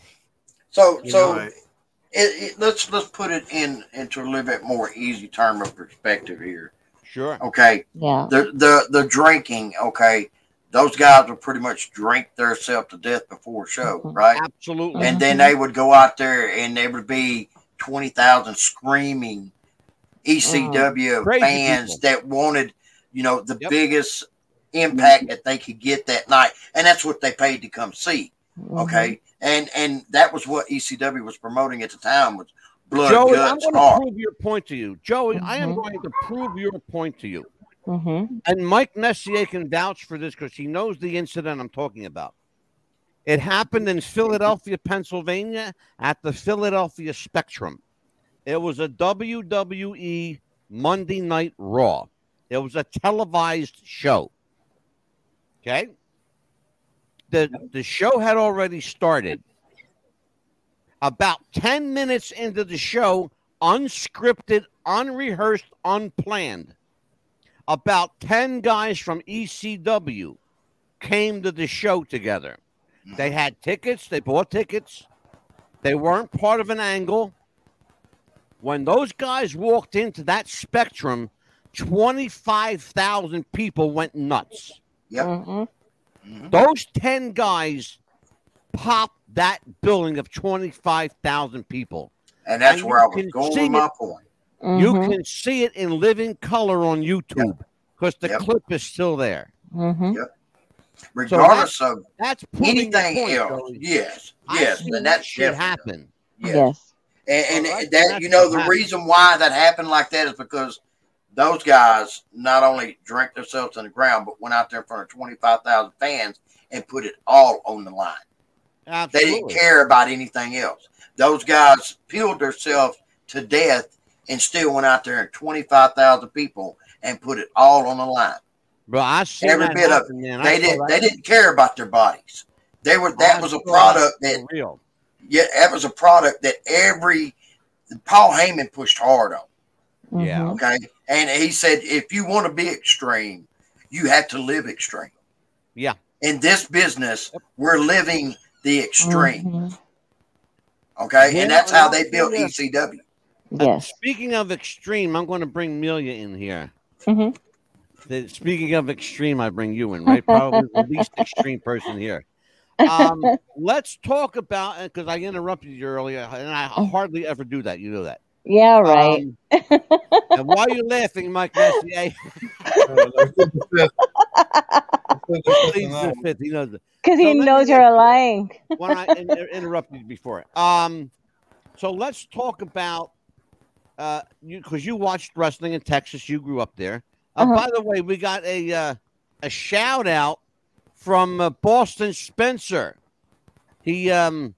So You so know, I- it, it, let's let's put it in into a little bit more easy term of perspective here. Sure. Okay. Yeah. The the the drinking, okay. Those guys would pretty much drink themselves to death before a show, Mhm. right? Absolutely. And then they would go out there and there would be twenty thousand screaming ECW Crazy fans people. that wanted, you know, the Yep. biggest impact that they could get that night, and that's what they paid to come see. Mhm. Okay, and and that was what ECW was promoting at the time was blood, Joey, I'm guts, going to prove your point to you. Joey, I am Mhm. going to prove your point to you. Mhm. And Mike Messier can vouch for this because he knows the incident I'm talking about. It happened in Philadelphia, Pennsylvania at the Philadelphia Spectrum. It was a WWE Monday Night Raw. It was a televised show. Okay? The, the show had already started. About 10 minutes into the show, unscripted, unrehearsed, unplanned, about 10 guys from ECW came to the show together. They had tickets, they bought tickets, they weren't part of an angle. When those guys walked into that spectrum, 25,000 people went nuts. Yep. Mhm. Those 10 guys popped that building of 25,000 people. And that's And where I was can going see with my point. You Mhm. can see it in living color on YouTube because the Yep. clip is still there. Mhm. Regardless of That's proving your anything point, else, Joey. yes, yes, and that that's shit definitely- happen. Yes. Yes. And, Well, and that's- that you know the happened. reason why that happened like that is because those guys not only drank themselves in the ground, but went out there in front of twenty five thousand fans and put it all on the line. They didn't care about anything else. Those guys peeled themselves to death and still went out there and twenty five thousand people and put it all on the line. Bro, I see Every bit of it. man. They didn't. They didn't care about their bodies. They were. That I was a product that that real. yeah, that was a product that every Paul Heyman pushed hard on. Yeah. Mhm. Okay. And he said, if you want to be extreme, you have to live extreme. Yeah. In this business, we're living the extreme. Mhm. Okay. Yeah, and that's how they I'll built tell ya- ECW. Uh, Yes. speaking of extreme, I'm going to bring Melia in here. hmm The- speaking of extreme, I bring you in, right? Probably the least extreme person here. Um, let's talk about because I interrupted you earlier, and I hardly ever do that. You know that, Yeah, right. Um, and why are you laughing, Mike Messier? Please, the fifth. He knows. Because so he let knows you're lying. when I in, interrupted you before. Um, so let's talk about uh, you because you watched wrestling in Texas. You grew up there. Uh, Uh-huh. By the way, we got a uh, a shout out from uh, Boston Spencer. He um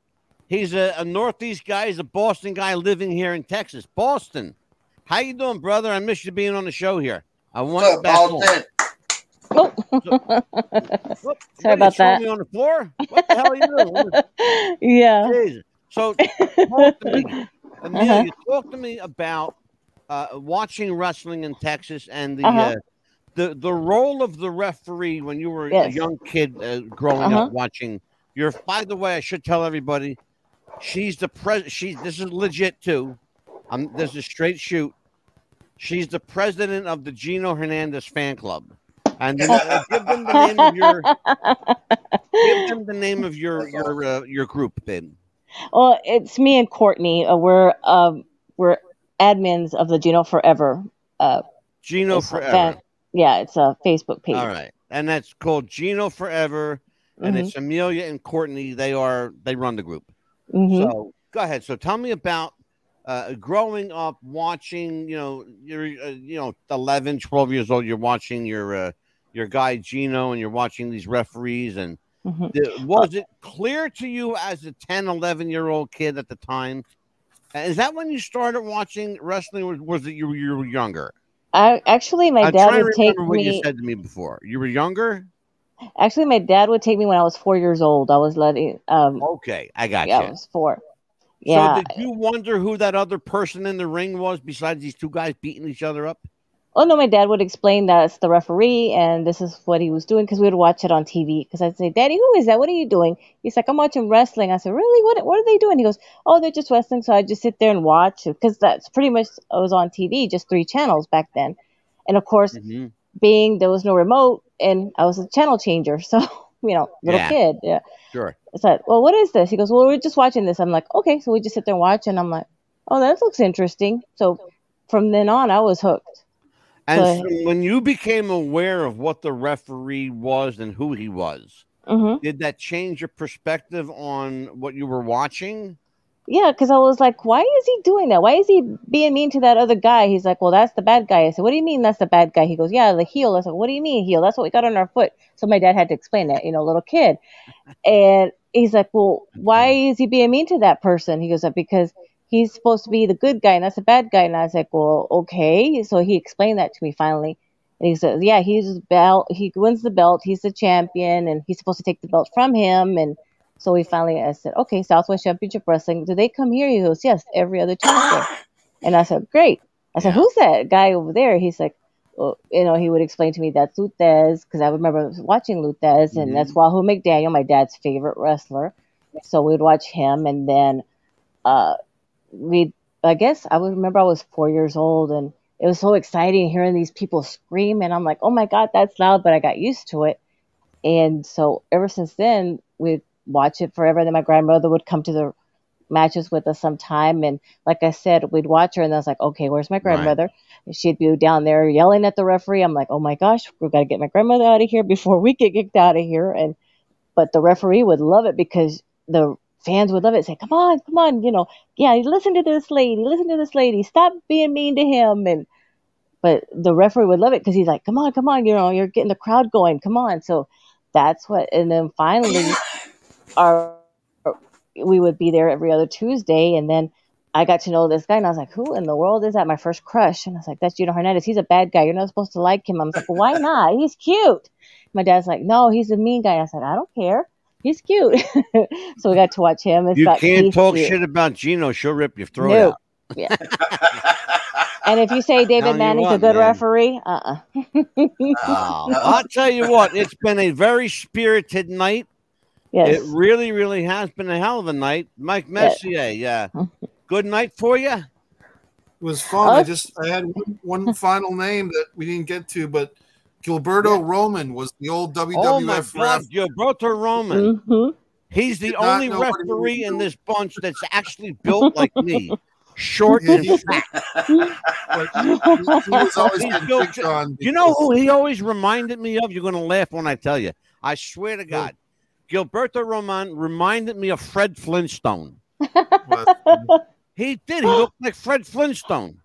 he's a, a Northeast guy. He's a Boston guy living here in Texas. Boston, how you doing, brother? I miss you being on the show here. I want What's you up, back home. Boston? Oh. Whoop, Sorry about that. Me on the floor. What the hell are you doing? Yeah. Jesus. So talk to me, Amelia. Uh-huh. Talk to me about uh, watching wrestling in Texas and the Uh-huh. uh, the the role of the referee when you were a young kid uh, growing Uh-huh. up watching. Your by the way, I should tell everybody, she's the pres. She's this is legit too. Um, this is straight shoot. She's the president of the Gino Hernandez fan club. And give them the name of your give them the name of your your uh, your group, then. Well, it's me and Courtney. Uh, we're um, we're admins of the Gino Forever. Uh, Gino Forever. fan- yeah, it's a Facebook page. All right, and that's called Gino Forever, and Mhm, it's Amelia and Courtney. They are they run the group. Mhm. So go ahead. So tell me about uh, growing up watching. You know, you're uh, you know 11, 12 years old. You're watching your uh, your guy Gino, and you're watching these referees. And Mhm. the- was it clear to you as a 10, 11 year old kid at the time? Is that when you started watching wrestling, or was it you, you were younger? I actually my I'm dad would take remember what you said to me before. You were younger. Actually, my dad would take me when I was four years old. I was letting um, Okay, I got yeah, I you. was four. Yeah. So did you wonder who that other person in the ring was besides these two guys beating each other up? Oh no, my dad would explain that it's the referee and this is what he was doing because we would watch it on TV. Because I'd say, "Daddy, who is that? What are you doing?" He's like, "I'm watching wrestling." I said, "Really? What What are they doing?" He goes, "Oh, they're just wrestling." So I just sit there and watch because that's pretty much I was on TV, just three channels back then, and of course, Mhm. being there was no remote and I was a channel changer, so you know, little Yeah. kid, yeah. Sure. I said, "Well, what is this?" He goes, "Well, we're just watching this." I'm like, "Okay." So we just sit there and watch, and I'm like, "Oh, that looks interesting." So from then on, I was hooked. And But- so when you became aware of what the referee was and who he was, hmm did that change your perspective on what you were watching? Yeah, because I was like, why is he doing that? Why is he being mean to that other guy? He's like, well, that's the bad guy. I said, what do you mean that's the bad guy? He goes, yeah, the heel. I said, what do you mean heel? That's what we got on our foot. So my dad had to explain that, you know, little kid. And he's like, well, why mm-hmm. is he being mean to that person? He goes, uh, because he's supposed to be the good guy and that's the bad guy. And I was like, well, okay. So he explained that to me finally. And he says, yeah, he's belt. He wins the belt. He's the champion, and he's supposed to take the belt from him. And so we finally, I said, okay, Southwest Championship Wrestling. Do they come here? He goes, yes, every other Tuesday. And I said, great. I said, who's that guy over there? He's like, well, you know, he would explain to me that's Luthez because I remember watching Luthez, and that's Wahoo McDaniel, my dad's favorite wrestler. So we'd watch him, and then uh, we, I guess I would remember I was four years old, and it was so exciting hearing these people scream, and I'm like, oh my god, that's loud, but I got used to it, and so ever since then we'd watch it forever. And then my grandmother would come to the matches with us sometime, and like I said, we'd watch her, and I was like, okay, where's my grandmother? And she'd be down there yelling at the referee. I'm like, oh my gosh, we've got to get my grandmother out of here before we get kicked out of here. And but the referee would love it because the fans would love it. Say, come on, come on, you know, yeah, listen to this lady, listen to this lady, stop being mean to him. And but the referee would love it because he's like, come on, come on, you know, you're getting the crowd going, come on. So that's what. And then finally, our we would be there every other Tuesday, and then I got to know this guy, and I was like, "Who in the world is that?" My first crush, and I was like, "That's Gino Hernandez. He's a bad guy. You're not supposed to like him." I'm like, "Why not? He's cute." My dad's like, "No, he's a mean guy." I said, "I don't care. He's cute." so we got to watch him. It's You can't talk here. shit about Gino. She'll rip your throat No. out. Yeah. And if you say David Manning's a good man. referee, uh, uh Oh, I'll tell you what, it's been a very spirited night. Yes, It really, really has been a hell of a night. Mike Messier, yeah. Good night for you. It was fun. I Oh. just I had one, one final name that we didn't get to, but Gilberto Roman was the old WWF Oh my ref. God, Gilberto Roman. hmm He's the only know what he was referee in this bunch that's actually built like me, short Yeah, and fat. He, he was always He's getting built- picked on. You know who he always reminded me of? You're going to laugh when I tell you. I swear to God, Gilberto Roman reminded me of Fred Flintstone. He did. He looked like Fred Flintstone.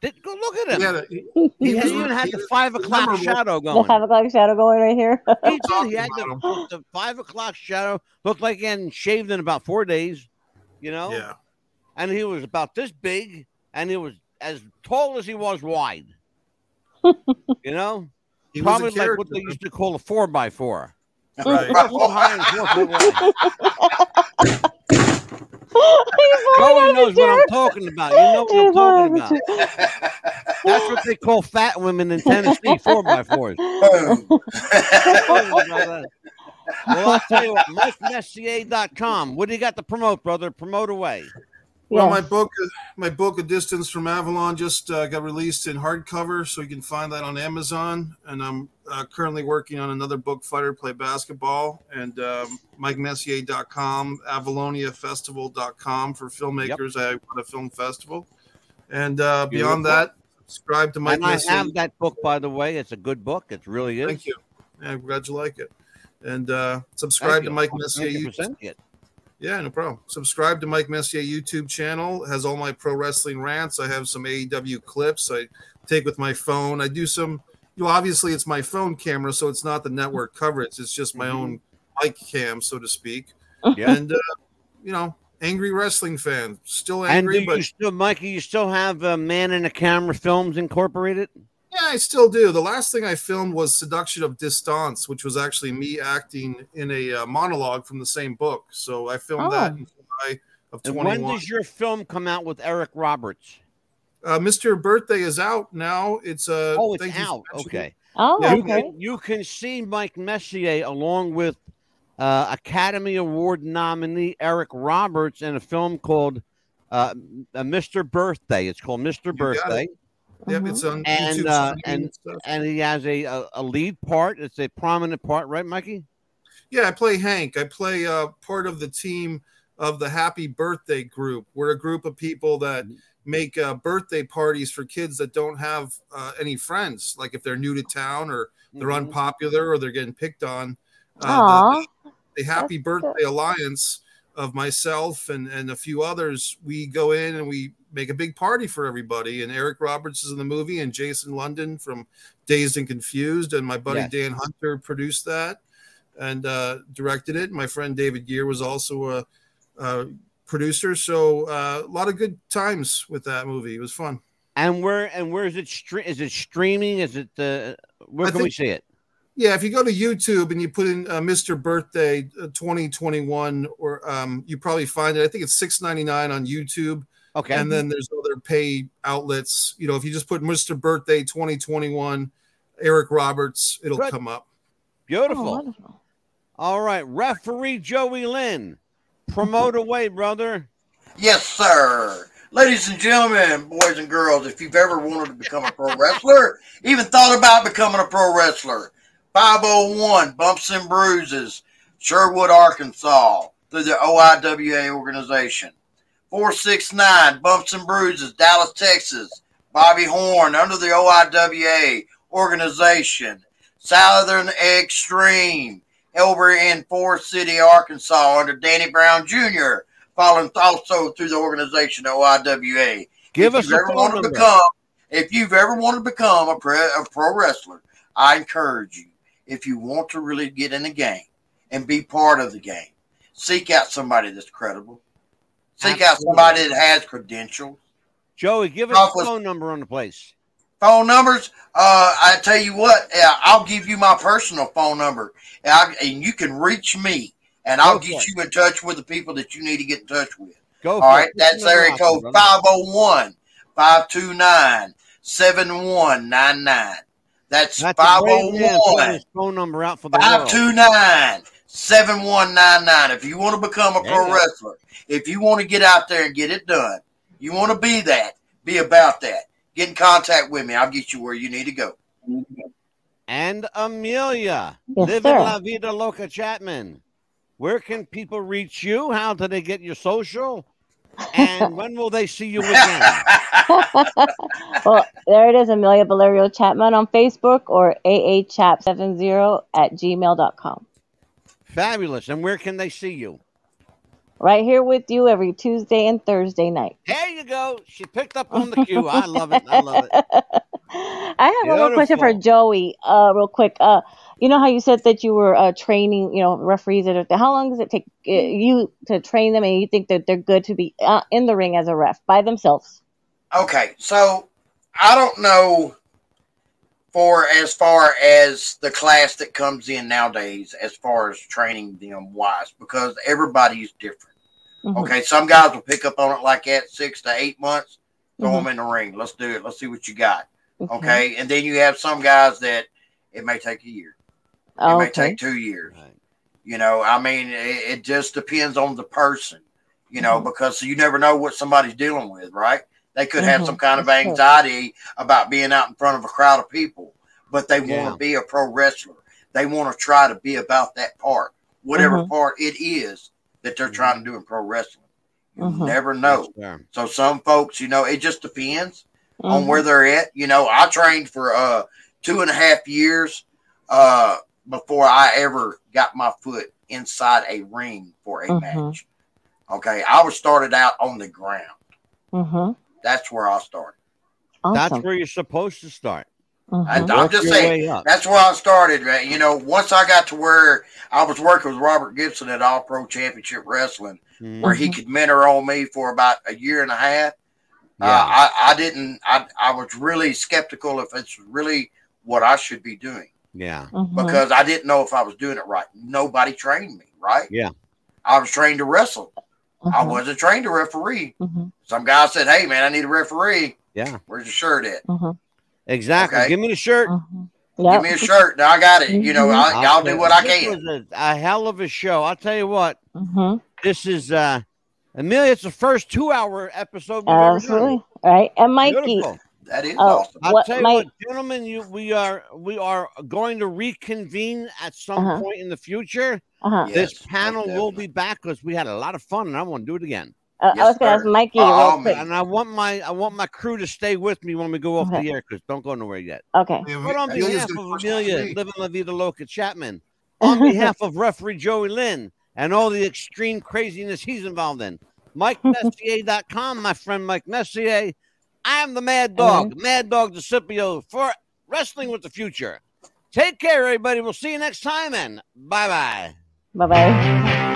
Did go look at he, him. had a, he, He, he even had he the five o'clock memorable. shadow The going. five o'clock shadow going right here. He did. He had the, the five o'clock shadow. Looked like he hadn't shaved in about four days. You know. Yeah. And he was about this big, and he was as tall as he was wide. you know, He was probably like what they used to call a four by four. Right. Four foot high and four foot wide. He's Joey falling knows off the what I'm talking about. You know what I'm talking about. That's what they call fat women in Tennessee, four by fours. Well, I'll tell you what, MikeMessier.com. What do you got to promote, brother? Promote away. Well, Yeah. my book, my book, A Distance from Avalon, just uh, got released in hardcover, so you can find that on Amazon. And I'm uh, currently working on another book, Fighter Play Basketball, and um, MikeMessier.com, AvaloniaFestival.com for filmmakers. I want a film festival, and uh, beyond Beautiful. that, subscribe to Mike And I Messier. have that book, by the way. It's a good book. It really is. Thank you. Yeah, I'm glad you like it. And uh, Thank subscribe to Mike I'm Messier. YouTube. 100% it. Yeah, no problem. Subscribe to Mike Messier YouTube channel. It has all my pro wrestling rants. I have some AEW clips I take with my phone. I do some. You know, obviously it's my phone camera, so it's not the network coverage. It's just my Mhm. own mic cam, so to speak. Yeah. And uh, you know, angry wrestling fan, still angry. And do you but still, Mikey, you still have uh, Man in the Camera Films Incorporated? Yeah, I still do. The last thing I filmed was Seduction of Distance, which was actually me acting in a uh, monologue from the same book. So I filmed that Oh. in July of And 21. when does your film come out with Eric Roberts? Uh, Mr. Birthday is out now. It's uh, Oh, it's thank you out. mentioning Okay. Oh, Yeah, You okay. can, you can see Mike Messier along with uh, Academy Award nominee Eric Roberts in a film called uh, uh, Mr. Birthday. It's called Mr. got it. Birthday. Yep, Mhm. it's on And, YouTube uh, streaming and- And he has a, a, a lead part. It's a prominent part, right, Mikey? yeah, I play Hank. I play uh, part of the team of the Happy Birthday group. We're a group of people that Mm-hmm. make uh, birthday parties for kids that don't have uh, any friends. Like if they're new to town or they're Mhm. unpopular or they're getting picked on. Uh, the, the Happy That's Birthday Alliance of myself and, and a few others, we go in and we make a big party for everybody. And Eric Roberts is in the movie, and Jason London from Dazed and Confused, and my buddy Yes. Dan Hunter produced that and uh, directed it. My friend David Gear was also a, a producer. So uh, a lot of good times with that movie. It was fun. And where and where is it? Stre- is it streaming? Is it? the where I can we see it? Yeah, if you go to YouTube and you put in uh, Mr. Birthday uh, 2021, or um, you probably find it. I think it's 6.99 on YouTube. Okay. and then there's other pay outlets. You know, if you just put Mr. Birthday 2021, Eric Roberts, it'll Good. come up. Beautiful. Oh. All right, referee Joey Lynn, promote away, brother. Yes, sir. Ladies and gentlemen, boys and girls, if you've ever wanted to become a pro wrestler, even thought about becoming a pro wrestler, 501 Bumps and Bruises, Sherwood, Arkansas, through the OIWA organization. 469 Bumps and Bruises, Dallas, Texas, Bobby Horne, under the OIWA organization. Southern Extreme, over in Forest City, Arkansas, under Danny Brown Jr., following also through the organization OIWA. Give if us you've a ever phone to number. become, if you've ever wanted to become a pro, a pro wrestler, I encourage you. If you want to really get in the game and be part of the game, seek out somebody that's credible. Seek out somebody that has credentials. Joey, give us a phone number on the place. Phone numbers. Uh, I tell you what, I'll give you my personal phone number, and, I, and you can reach me, and I'll get you in touch with the people that you need to get in touch with. Go. All right, it. that's area code there, 501 529 7199. That's That's a brave man putting 501 his phone number out for the world. 529 7199. If you want to become a pro go. wrestler, if you want to get out there and get it done, you want to be that, be about that. Get in contact with me. I'll get you where you need to go. And Amelia, Yes, live sir. La Vida Loca Chapman. Where can people reach you? How do they get your social? And when will they see you again? well, there it is, Amelia Valerio Chapman on Facebook or aachap70 at gmail.com. Fabulous. And where can they see you? Right here with you every Tuesday and Thursday night. There you go. She picked up on the cue. I love it. I love it. I have one more question for Joey, uh, real quick. Uh, you know how you said that you were uh, training, you know, referees and everything. How long does it take uh, you to train them, and you think that they're good to be uh, in the ring as a ref by themselves? Okay, so I don't know for as far as the class that comes in nowadays, as far as training them wise, because everybody's different. Mhm. Okay, some guys will pick up on it like that six to eight months, throw Mhm. them in the ring. Let's do it. Let's see what you got. Okay. Okay, and then you have some guys that it may take a year, it may Okay. take two years. Right. You know, I mean, it, it just depends on the person, you know, Mhm. because you never know what somebody's dealing with, right? They could have Mhm. some kind of anxiety about being out in front of a crowd of people, but they want to be a pro wrestler. They want to try to be about that part, whatever Mhm. part it is that they're trying to do in pro wrestling. You Mhm. never know. So some folks, you know, it just depends on where they're at. You know, I trained for uh two and a half years uh before I ever got my foot inside a ring for a match. Okay, I was started out on the ground. Mhm. That's where I started. That's Awesome. where you're supposed to start. Mhm. And I'm just saying that's where I started. man. You know, once I got to where I was working with Robert Gibson at All Pro Championship Wrestling, Mhm. where he could mentor on me for about a year and a half. Yeah. Uh, I, I didn't. I, I was really skeptical if it's really what I should be doing yeah. Mhm. because I didn't know if I was doing it right. Nobody trained me, right? Yeah. I was trained to wrestle. I Mhm. wasn't trained to referee. Mhm. Some guy said, "Hey, man, I need a referee. Yeah. Where's your shirt at? Mhm. Exactly. Okay. Give me the shirt. Mhm. Give me a shirt. Now I got it. You know, Mhm. I, y'all tell do what I can." was a, a hell of a show. I'll tell you what. Mhm. This is uh Amelia. It's the first two-hour episode we've ever done. Absolutely. Right. And Mikey, Beautiful. That is Oh, awesome. I'll What tell you might- what, gentlemen, you we are we are going to reconvene at some Uh-huh. point in the future. uh-huh. Yeah. this panel most will be back because we had a lot of fun, and I want to do it again. Uh, I Yes, was going to ask. Mikey Oh, real quick. man. And I want my I want my crew to stay with me when we go off Okay. the air because don't go nowhere yet. Okay. Yeah, But on Amelia's behalf gonna of Amelia, living La Vida Loca Chapman, on behalf of referee Joey Lynn and all the extreme craziness he's involved in, MikeMessier.com, my friend Mike Messier. I am the Mad Dog, Mad Dog DeCipio for Wrestling with the Future. Take care, everybody. We'll see you next time, and bye bye. Bye bye.